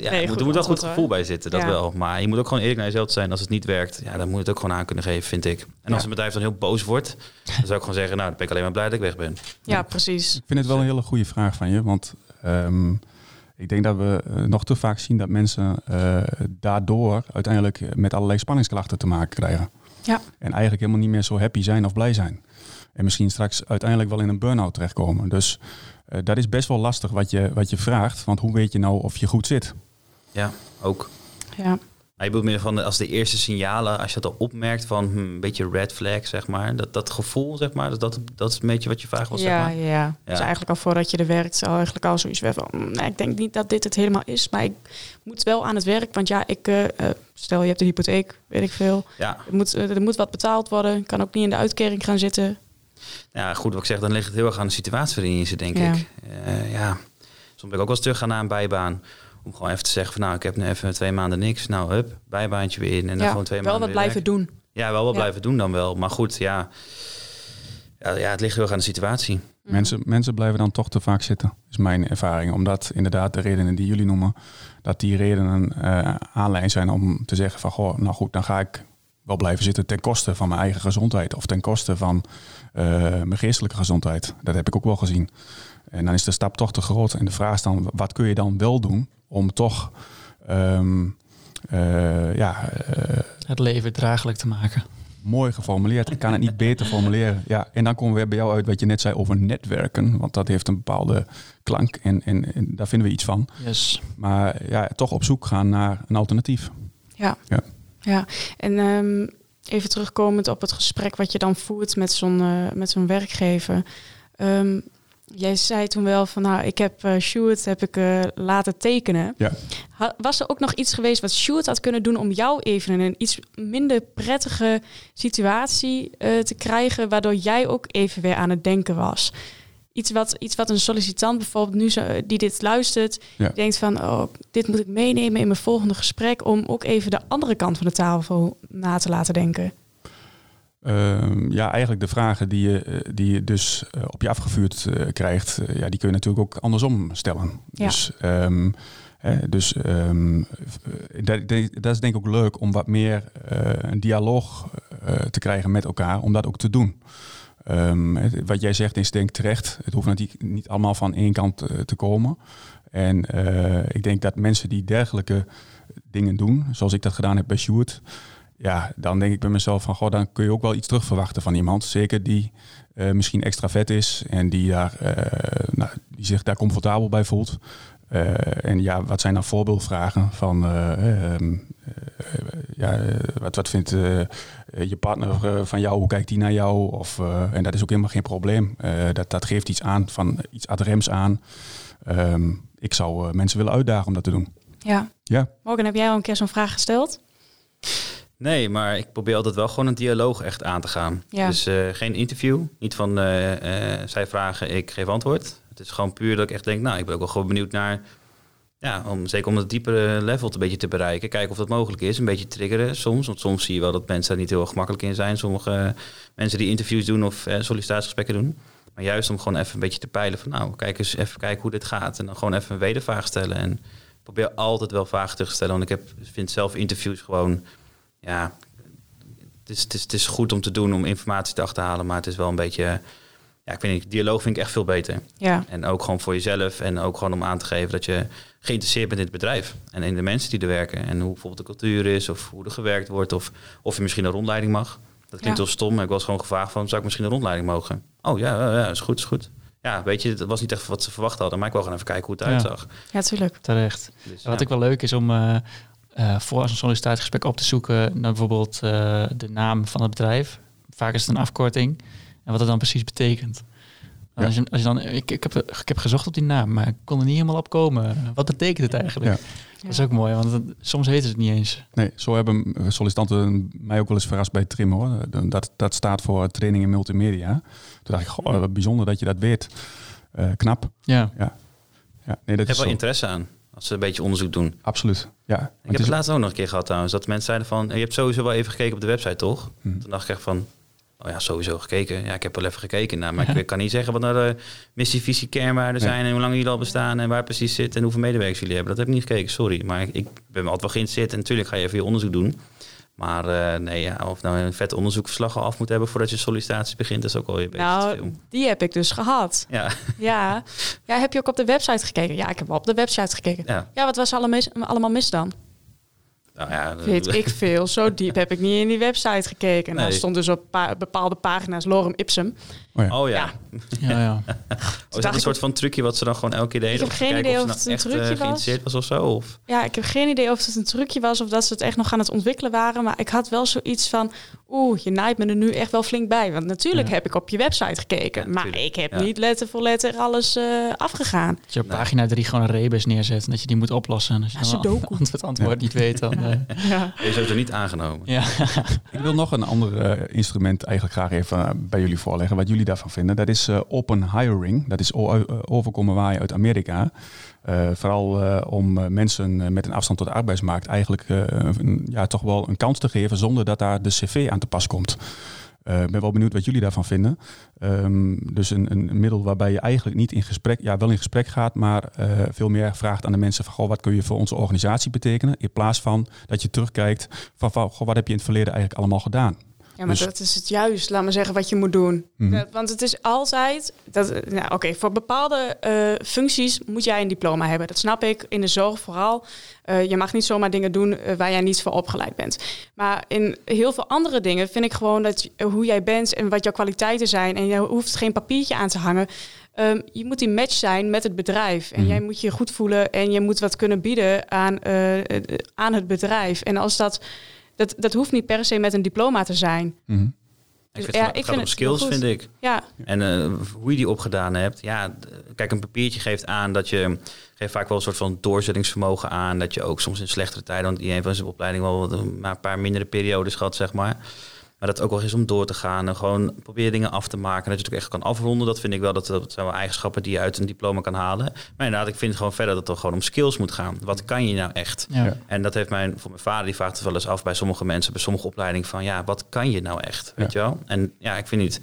ja, Nee, er moet, er moet wel goed gevoel hoor. bij zitten, dat Ja. wel. Maar je moet ook gewoon eerlijk naar jezelf zijn. Als het niet werkt, ja, dan moet je het ook gewoon aan kunnen geven, vind ik. En als een bedrijf dan heel boos wordt, dan zou ik gewoon zeggen, nou, dan ben ik alleen maar blij dat ik weg ben. Ja, precies. Ik vind het wel een hele goede vraag van je, want ehm, ik denk dat we eh, nog te vaak zien dat mensen eh, daardoor uiteindelijk met allerlei spanningsklachten te maken krijgen. Ja. En eigenlijk helemaal niet meer zo happy zijn of blij zijn. En misschien straks uiteindelijk wel in een burn-out terechtkomen. Dus eh, dat is best wel lastig wat je, wat je vraagt, want hoe weet je nou of je goed zit? Ja, ook. Ja. Maar je bedoelt meer van de- als de eerste signalen, als je dat al opmerkt van hm, een beetje red flag, zeg maar. Dat, dat gevoel, zeg maar, dat, dat, dat is een beetje wat je vraag was, zeg Ja, maar. ja. Dus eigenlijk al voordat je er werkt, al eigenlijk al zoiets weer van, "Mm, nee, ik denk niet dat dit het helemaal is, maar ik moet wel aan het werk, want ja, ik, eh, eh, stel je hebt een hypotheek, weet ik veel, Ja, er moet, er moet wat betaald worden, ik kan ook niet in de uitkering gaan zitten. Ja, goed wat ik zeg, dan ligt het heel erg aan de situatie waarin je zit, denk Ja. ik. Eh, ja, soms ben ik ook wel eens teruggaan naar een bijbaan. Om gewoon even te zeggen van nou, ik heb nu even twee maanden niks. Nou, hup, bijbaantje weer in. En dan ja, gewoon twee wel maanden wat weer blijven doen. Ja, wel wat Ja. blijven doen dan wel. Maar goed, ja. Ja, ja, het ligt heel erg aan de situatie. Mhm. Mensen, mensen blijven dan toch te vaak zitten, is mijn ervaring. Omdat inderdaad de redenen die jullie noemen, dat die redenen eh aanleiding zijn om te zeggen van, goh, nou goed, dan ga ik wel blijven zitten ten koste van mijn eigen gezondheid of ten koste van eh, mijn geestelijke gezondheid. Dat heb ik ook wel gezien. En dan is de stap toch te groot. En de vraag is dan, wat kun je dan wel doen om toch, ehm, eh, ja, eh, Het leven draaglijk te maken. mooi geformuleerd. Ik kan het niet beter formuleren. Ja, en dan komen we weer bij jou uit wat je net zei over netwerken. Want dat heeft een bepaalde klank en, en, en daar vinden we iets van. Yes. Maar ja, toch op zoek gaan naar een alternatief. Ja. Ja. Ja. En ehm, even terugkomend op het gesprek wat je dan voert met zo'n eh, met zo'n werkgever. Ehm, jij zei toen wel van nou, ik heb eh Sjoerd heb ik eh, laten tekenen. Ja. Ha- was er ook nog iets geweest wat Sjoerd had kunnen doen om jou even in een iets minder prettige situatie te krijgen, waardoor jij ook even weer aan het denken was? Iets wat, iets wat een sollicitant bijvoorbeeld nu zo, die dit luistert, Ja. denkt van, oh, dit moet ik meenemen in mijn volgende gesprek om ook even de andere kant van de tafel na te laten denken. Ehm, ja, eigenlijk de vragen die je, eh, die je dus eh, op je afgevuurd eh, krijgt, ja, die kun je natuurlijk ook andersom stellen. Ja. Dus, ehm, hè, dus ehm, eh, dat, dat is denk ik ook leuk om wat meer een dialoog te krijgen met elkaar, om dat ook te doen. Ehm, wat jij zegt is denk terecht. Het hoeft natuurlijk niet allemaal van één kant eh, te komen. En eh, ik denk dat mensen die dergelijke dingen doen, zoals ik dat gedaan heb bij Sjoerd, ja, dan denk ik bij mezelf van, goh, dan kun je ook wel iets terug verwachten van iemand. Zeker die eh, misschien extra vet is en die, daar, nou, die zich daar comfortabel bij voelt. Eh, en ja, wat zijn dan voorbeeldvragen van, eh, ehm, eh, ja, wat, wat vindt eh, je partner van jou, hoe kijkt die naar jou? Of, eh, en dat is ook helemaal geen probleem. Eh, dat, dat geeft iets aan, van iets ad rems aan. Ehm, ik zou mensen willen uitdagen om dat te doen. Ja. Ja. Morgen, heb jij al een keer zo'n vraag gesteld? Nee, maar ik probeer altijd wel gewoon een dialoog echt aan te gaan. Ja. Dus eh, geen interview. Niet van zij vragen, ik geef antwoord. Het is gewoon puur dat ik echt denk, nou, ik ben ook wel gewoon benieuwd naar... Ja, om, zeker om het diepere level een beetje te bereiken. Kijken of dat mogelijk is. Een beetje triggeren soms. Want soms zie je wel dat mensen daar niet heel gemakkelijk in zijn. Sommige mensen die interviews doen of eh, sollicitatiegesprekken doen. Maar juist om gewoon even een beetje te peilen van... nou, kijk eens even kijken hoe dit gaat. En dan gewoon even een wedervraag stellen. En probeer altijd wel vragen te stellen. Want ik heb, vind zelf interviews gewoon... Ja, het, is, het, is, het is goed om te doen om informatie te achterhalen, maar het is wel een beetje. Ja, ik vind dialoog vind ik echt veel beter. Ja. En ook gewoon voor jezelf en ook gewoon om aan te geven dat je geïnteresseerd bent in het bedrijf en in de mensen die er werken en hoe bijvoorbeeld de cultuur is of hoe er gewerkt wordt of of je misschien een rondleiding mag. Dat klinkt Ja. heel stom, maar ik was gewoon gevraagd van zou ik misschien een rondleiding mogen? Oh ja, ja, ja is goed, is goed. Ja, weet je, dat was niet echt wat ze verwacht hadden, maar ik wil gewoon even kijken hoe het Ja. uitzag. ja, tuurlijk. Terecht. Dus, Wat ja. ik wel leuk is om eh, eh, voor een sollicitatiegesprek op te zoeken naar bijvoorbeeld eh, de naam van het bedrijf. Vaak is het een afkorting. En wat het dan precies betekent. Ja. Als je, als je dan, ik, ik, heb, ik heb gezocht op die naam, maar ik kon er niet helemaal op komen. Wat betekent het eigenlijk? Ja. Dat is ook mooi, want het- soms weten ze het niet eens. Nee, zo hebben sollicitanten mij ook wel eens verrast bij Trim hoor. Dat, dat staat voor training in multimedia. Toen dacht ik, goh, wat bijzonder dat je dat weet. Eh, knap. Ja, Ja, nee, dat Ik heb is wel zo. interesse aan als ze een beetje onderzoek doen. Absoluut. Ja, Ik heb is- het laatst ook nog een keer gehad trouwens. Dat mensen zeiden van, je hebt sowieso wel even gekeken op de website, toch? Hm. Toen dacht ik echt van, oh ja, sowieso gekeken. Ja, ik heb wel even gekeken. Nou, maar ik kan niet zeggen wat nou de missie, visie, kernwaarden zijn... en hoe lang jullie al bestaan en waar precies zit... en hoeveel medewerkers jullie hebben. Dat heb ik niet gekeken, sorry. Maar ik, ik ben altijd wel geïnteresseerd. En natuurlijk ga je even je onderzoek doen. Maar eh, nee, ja, of nou een vet onderzoekverslag al af moet hebben... voordat je sollicitatie begint, is ook wel een beetje te Nou, veel. die heb ik dus gehad. Ja, Ja. ja, heb je ook op de website gekeken? Ja, ik heb wel op de website gekeken. ja. Ja, wat was alle mis- allemaal mis dan? Nou, ja Weet ik veel. Zo diep heb ik niet in die website gekeken. Nou, Nee. stond dus op pa- bepaalde pagina's lorem ipsum. Oh ja. Oh ja. Ja. ja, ja. Oh, is dat een soort van trucje wat ze dan gewoon elke keer deden? Ik heb geen idee of het nou een echt trucje eh, was. geïnteresseerd was of zo? Of? Ja, ik heb geen idee of het een trucje was of dat ze het echt nog aan het ontwikkelen waren. Maar ik had wel zoiets van, oeh, je naait me er nu echt wel flink bij. Want natuurlijk Ja. heb ik op je website gekeken. Ja, maar ik heb Ja. niet letter voor letter alles eh, afgegaan. Dat je op Nee. pagina 3 gewoon een rebus neerzet en dat je die moet oplossen. En als je Ja, dan Sudoku. het antwoord niet weet, dan... eh, Ja. Je is sowieso niet aangenomen. ja. Ik wil nog een ander eh, instrument eigenlijk graag even eh, bij jullie voorleggen. Wat jullie daarvan vinden. Dat is eh, open hiring. Dat is overkomen waaien uit Amerika. Eh, vooral eh, om mensen met een afstand tot de arbeidsmarkt eigenlijk eh, een, ja, toch wel een kans te geven zonder dat daar de cv aan te pas komt. Eh, Ik ben wel benieuwd wat jullie daarvan vinden. Ehm, dus een, een middel waarbij je eigenlijk niet in gesprek, ja, wel in gesprek gaat, maar eh, veel meer vraagt aan de mensen van, goh, wat kun je voor onze organisatie betekenen? In plaats van dat je terugkijkt van, goh, wat heb je in het verleden eigenlijk allemaal gedaan? Ja, maar Dus- dat is het juist, laat maar zeggen, wat je moet doen. Mhm. Want het is altijd... Dat, nou, Oké, voor bepaalde eh, functies moet jij een diploma hebben. Dat snap ik, in de zorg vooral. Eh, je mag niet zomaar dingen doen eh, waar jij niet voor opgeleid bent. Maar in heel veel andere dingen vind ik gewoon dat hoe jij bent... en wat jouw kwaliteiten zijn... en je hoeft geen papiertje aan te hangen... Ehm, je moet die match zijn met het bedrijf. En Mhm. jij moet je goed voelen en je moet wat kunnen bieden aan, aan het bedrijf. En als dat, dat, dat hoeft niet per se met een diploma te zijn. Mhm. Ik vind Ja, het, ik gaat vind om het skills, vind ik. Ja, En eh, hoe je die opgedaan hebt. Ja, kijk, een papiertje geeft aan dat je... geeft vaak wel een soort van doorzettingsvermogen aan. Dat je ook soms in slechtere tijden... want iedereen van zijn opleiding wel een paar mindere periodes gehad, zeg maar. Maar dat het ook wel is om door te gaan en gewoon probeer dingen af te maken. Dat je het ook echt kan afronden. Dat vind ik wel, dat, dat zijn wel eigenschappen die je uit een diploma kan halen. Maar inderdaad, ik vind gewoon verder dat het gewoon om skills moet gaan. Wat kan je nou echt? Ja. En dat heeft mijn, voor mijn vader, die vraagt het wel eens af bij sommige mensen, bij sommige opleidingen, van ja, wat kan je nou echt? Weet je wel? En ja, ik vind niet.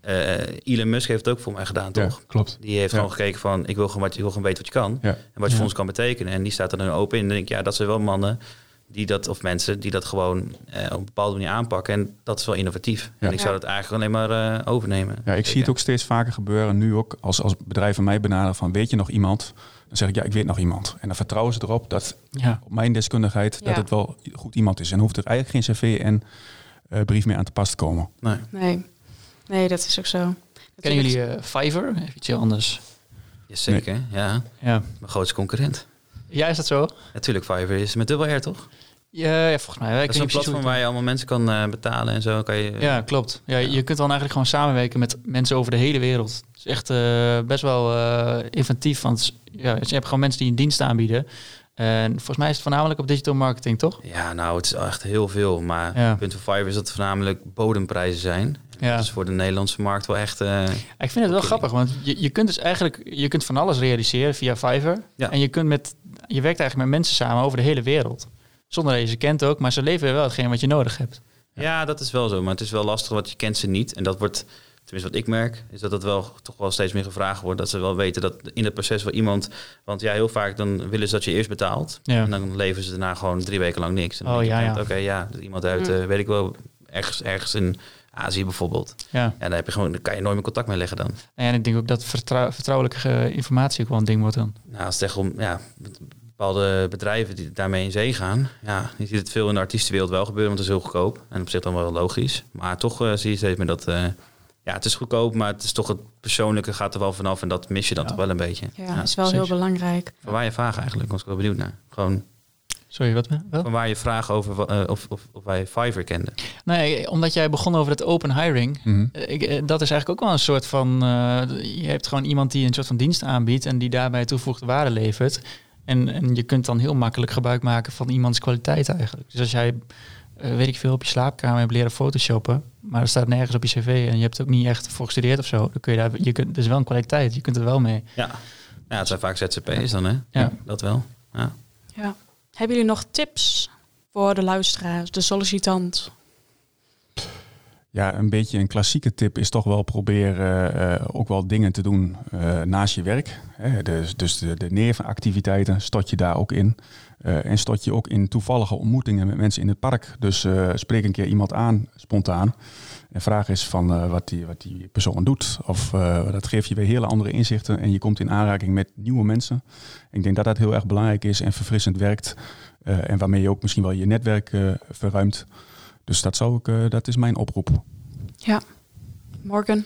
eh Elon Musk heeft het ook voor mij gedaan, Ja, toch? klopt. Die heeft Ja. gewoon gekeken van, ik wil gewoon, wat, ik wil gewoon weten wat je kan. Ja. En wat je Ja. voor ons kan betekenen. En die staat er dan open in. En dan denk ik, ja, dat zijn wel mannen die dat, of mensen die dat gewoon eh, op een bepaalde manier aanpakken. En dat is wel innovatief. Ja. En ik zou dat eigenlijk alleen maar eh, overnemen. Ja, ik zie het ook steeds vaker gebeuren. Nu ook als, als bedrijven mij benaderen van weet je nog iemand? Dan zeg ik ja, ik weet nog iemand. En dan vertrouwen ze erop dat Ja. op mijn deskundigheid Ja. dat het wel goed iemand is. En hoeft er eigenlijk geen cv en eh, brief meer aan te pas te komen. Nee. nee. Nee, dat is ook zo. Kennen jullie eh, Fiverr? Even iets heel anders. Jazeker, ja. Ja. Mijn grootste concurrent. ja, is dat zo? Natuurlijk, Fiverr is met dubbel R, toch? Ja, ja volgens mij. Dat is een platform waar je allemaal mensen kan eh, betalen en zo. Kan je, Ja, klopt. Ja, je kunt dan eigenlijk gewoon samenwerken met mensen over de hele wereld. Het is echt eh, best wel eh, inventief. Want ja, je hebt gewoon mensen die een dienst aanbieden. En volgens mij is het voornamelijk op digital marketing, toch? Ja, nou, het is echt heel veel. Maar Ja. punt van Fiverr is dat het voornamelijk bodemprijzen zijn. Ja. Dat is voor de Nederlandse markt wel echt... Ik vind het wel grappig, want je, je kunt dus eigenlijk je kunt van alles realiseren via Fiverr. Ja. En je, kunt met, je werkt eigenlijk met mensen samen over de hele wereld. Zonder dat je ze kent ook, maar ze leveren wel hetgeen wat je nodig hebt. Ja, dat is wel zo. Maar het is wel lastig, want je kent ze niet. En dat wordt, tenminste wat ik merk, is dat het wel toch wel steeds meer gevraagd wordt. Dat ze wel weten dat in het proces wel iemand... Want ja, heel vaak dan willen ze dat je eerst betaalt. Ja. En dan leveren ze daarna gewoon drie weken lang niks. En dan Oh, ja, ja. Oké, ja, iemand uit, Mm. eh, weet ik wel, ergens, ergens in Azië bijvoorbeeld. Ja. En daar heb je gewoon, daar kan je nooit meer contact mee leggen dan. En ik denk ook dat vertrouw- vertrouwelijke eh, informatie ook wel een ding wordt dan. Nou, als het echt om ja, bepaalde bedrijven die daarmee in zee gaan. Ja, je ziet het veel in de artiestenwereld wel gebeuren, want het is heel goedkoop. En op zich dan wel logisch. Maar toch eh, zie je steeds meer dat... eh, ja, het is goedkoop, maar het is toch het persoonlijke gaat er wel vanaf. En dat mis je dan Ja. toch wel een beetje. Ja, Ja. is wel precies. heel belangrijk. Van waar je vragen eigenlijk, was ik wel benieuwd naar. Gewoon Sorry, wat wel? van waar je vragen over eh, of, of, of wij Fiverr kenden. Nee, omdat jij begon over het open hiring. Mhm. Ik, dat is eigenlijk ook wel een soort van. eh, je hebt gewoon iemand die een soort van dienst aanbiedt en die daarbij toegevoegde waarde levert. En, en je kunt dan heel makkelijk gebruik maken van iemands kwaliteit eigenlijk. Dus als jij, eh, weet ik veel, op je slaapkamer hebt leren photoshoppen, maar er staat nergens op je cv en je hebt er ook niet echt voor gestudeerd of zo, dan kun je daar, je kunt, is wel een kwaliteit, je kunt er wel mee. Ja. ja, het zijn vaak ZZP's dan, hè? Ja. Dat wel. Ja. Ja. Hebben jullie nog tips voor de luisteraars, de sollicitant? Ja, een beetje een klassieke tip is toch wel proberen eh, ook wel dingen te doen eh, naast je werk. Hè, dus dus de, de nevenactiviteiten stot je daar ook in. Eh, en stot je ook in toevallige ontmoetingen met mensen in het park. Dus spreek een keer iemand aan, spontaan. En vraag eens van wat, die, wat die persoon doet. Of dat geeft je weer hele andere inzichten. En je komt in aanraking met nieuwe mensen. Ik denk dat dat heel erg belangrijk is en verfrissend werkt. En waarmee je ook misschien wel je netwerk verruimt. Dus dat, zou ik, eh, dat is mijn oproep. Ja. Morgan?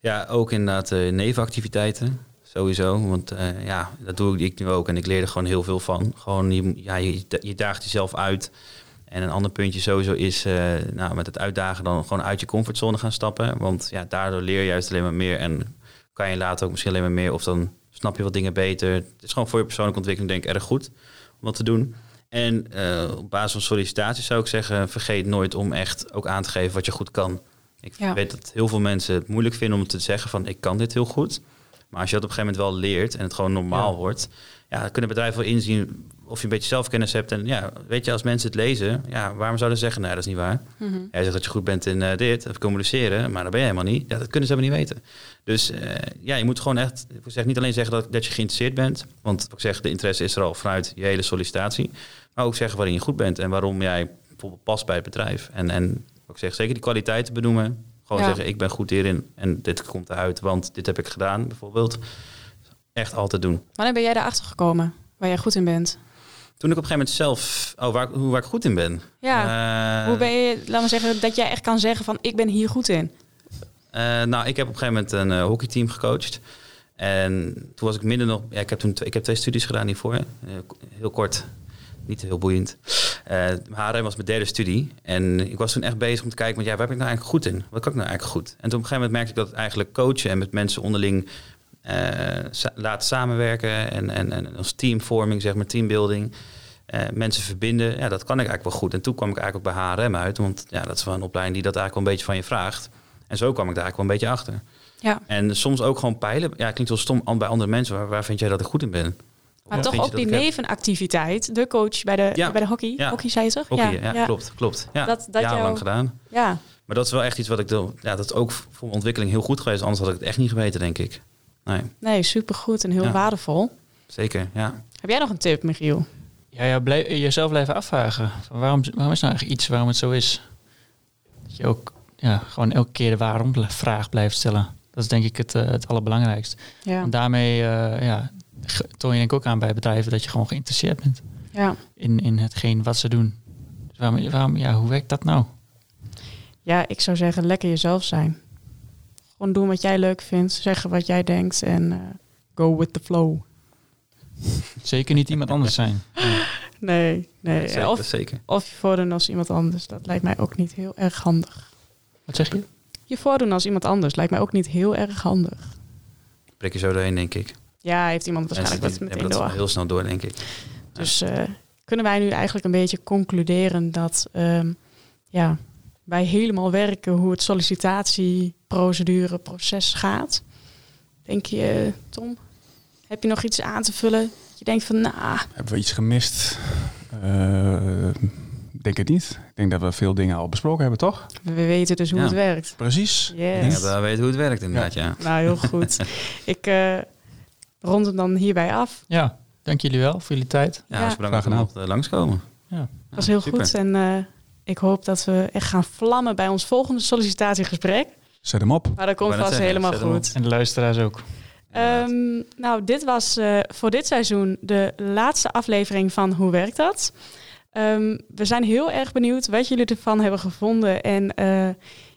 Ja, ook inderdaad eh, nevenactiviteiten. Sowieso. Want eh, ja, dat doe ik nu ook. En ik leer er gewoon heel veel van. Gewoon, je, ja, je, je daagt jezelf uit. En een ander puntje sowieso is eh, nou, met het uitdagen dan gewoon uit je comfortzone gaan stappen. Want ja, daardoor leer je juist alleen maar meer. En kan je later ook misschien alleen maar meer. Of dan snap je wat dingen beter. Het is gewoon voor je persoonlijke ontwikkeling denk ik erg goed om dat te doen. En eh, op basis van sollicitaties zou ik zeggen, vergeet nooit om echt ook aan te geven wat je goed kan. Ik Ja. weet dat heel veel mensen het moeilijk vinden om te zeggen van ik kan dit heel goed. Maar als je dat op een gegeven moment wel leert en het gewoon normaal Ja. wordt, ja, dan kunnen bedrijven wel inzien of je een beetje zelfkennis hebt. En ja, weet je, als mensen het lezen, ja, waarom zouden ze zeggen, nee, dat is niet waar. Mhm. Jij zegt dat je goed bent in eh, dit, of communiceren, maar dat ben je helemaal niet. Ja, dat kunnen ze helemaal niet weten. Dus eh, ja, je moet gewoon echt, ik zeg niet alleen zeggen dat, dat je geïnteresseerd bent, want ik zeg, de interesse is er al vanuit je hele sollicitatie, maar ook zeggen waarin je goed bent en waarom jij bijvoorbeeld past bij het bedrijf. En, en ik zeg, zeker die kwaliteiten benoemen. Gewoon Ja. zeggen, ik ben goed hierin en dit komt eruit, want dit heb ik gedaan, bijvoorbeeld. Echt altijd doen. Wanneer ben jij daarachter gekomen waar jij goed in bent? Toen ik op een gegeven moment zelf, oh, waar, hoe, waar ik goed in ben. Ja. Eh, Hoe ben je, laten we zeggen, dat jij echt kan zeggen van ik ben hier goed in? Eh, nou, ik heb op een gegeven moment een eh, hockeyteam gecoacht. En toen was ik minder nog... Ja, ik heb toen twee, ik heb twee studies gedaan hiervoor. Heel kort, niet heel boeiend. Eh HRM was mijn derde studie. En ik was toen echt bezig om te kijken... Want ja, waar ben ik nou eigenlijk goed in? Wat kan ik nou eigenlijk goed? En toen op een gegeven moment merkte ik dat eigenlijk coachen... en met mensen onderling sa- laten samenwerken... En, en, en als teamvorming, zeg maar, teambuilding... eh, mensen verbinden, ja, dat kan ik eigenlijk wel goed. En toen kwam ik eigenlijk ook bij HRM uit. Want ja, dat is wel een opleiding die dat eigenlijk wel een beetje van je vraagt. En zo kwam ik daar eigenlijk wel een beetje achter. Ja. En soms ook gewoon peilen. Ja, klinkt wel stom bij andere mensen. Waar, waar vind jij dat ik goed in ben? Maar toch ook die nevenactiviteit, de coach bij de, Ja. bij de hockey. Ja. Hockey zei je toch? Hockey, ja, klopt, klopt. Ja, Dat- dat jou- gedaan. Ja. Maar dat is wel echt iets wat ik... doe. Ja, dat is ook voor mijn ontwikkeling heel goed geweest. Anders had ik het echt niet geweten, denk ik. Nee, Nee, supergoed en heel Ja. waardevol. zeker, ja. Heb jij nog een tip, Michiel? Ja, ja blij- jezelf blijven afvragen. Van waarom, waarom is nou eigenlijk iets waarom het zo is? Dat je ook ja, gewoon elke keer de waarom-vraag blijft stellen. Dat is denk ik het, eh, het allerbelangrijkste. Ja. En daarmee eh, ja, toon je denk ik ook aan bij bedrijven dat je gewoon geïnteresseerd bent Ja. in, in hetgeen wat ze doen. Dus waarom, waarom, ja, hoe werkt dat nou? ja, ik zou zeggen, lekker jezelf zijn. Gewoon doen wat jij leuk vindt, zeggen wat jij denkt en eh, go with the flow. Zeker niet iemand anders zijn. Nee, nee. zeker, Of, zeker. of je voordoen als iemand anders, dat lijkt mij ook niet heel erg handig. Wat zeg je? Je voordoen als iemand anders lijkt mij ook niet heel erg handig. Prik je zo doorheen, denk ik. Ja, heeft iemand waarschijnlijk wat meteen hebben dat door. wel heel snel door, denk ik. Dus eh, kunnen wij nu eigenlijk een beetje concluderen dat ehm, ja, wij helemaal werken hoe het sollicitatieprocedure, proces gaat? Denk je, Tom? Heb je nog iets aan te vullen? Dat je denkt van, nou, Hebben we iets gemist? Eh, denk het niet. Ik denk dat we veel dingen al besproken hebben, toch? we weten dus hoe Ja. het werkt. Precies. Ik Yes. denk dat we weten hoe het werkt, inderdaad, ja. Nou, heel goed. Ik eh, rond hem dan hierbij af. Ja, dank jullie wel voor jullie tijd. Ja, Ja. dus bedankt Graag dat we mochten langskomen. Ja. Dat was heel super. goed. En eh, ik hoop dat we echt gaan vlammen bij ons volgende sollicitatiegesprek. Zet hem op. Maar dat komt vast helemaal goed. En de luisteraars ook. Ehm, nou, dit was eh, voor dit seizoen de laatste aflevering van Hoe werkt dat? Ehm, we zijn heel erg benieuwd wat jullie ervan hebben gevonden. En eh,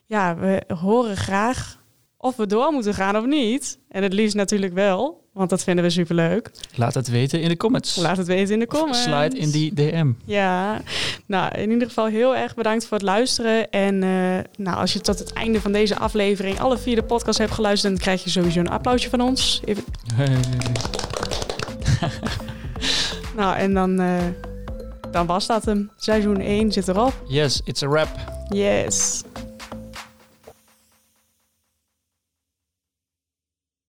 ja, we horen graag of we door moeten gaan of niet. En het liefst natuurlijk wel, want dat vinden we superleuk. Laat het weten in de comments. Laat het weten in de comments. Slide in die DM. Ja, nou in ieder geval heel erg bedankt voor het luisteren. En eh, nou, als je tot het einde van deze aflevering alle vier de podcast hebt geluisterd, dan krijg je sowieso een applausje van ons. Even Hey. Nou, en dan, eh, dan was dat hem. Seizoen 1 zit erop. Yes, it's a wrap. Yes.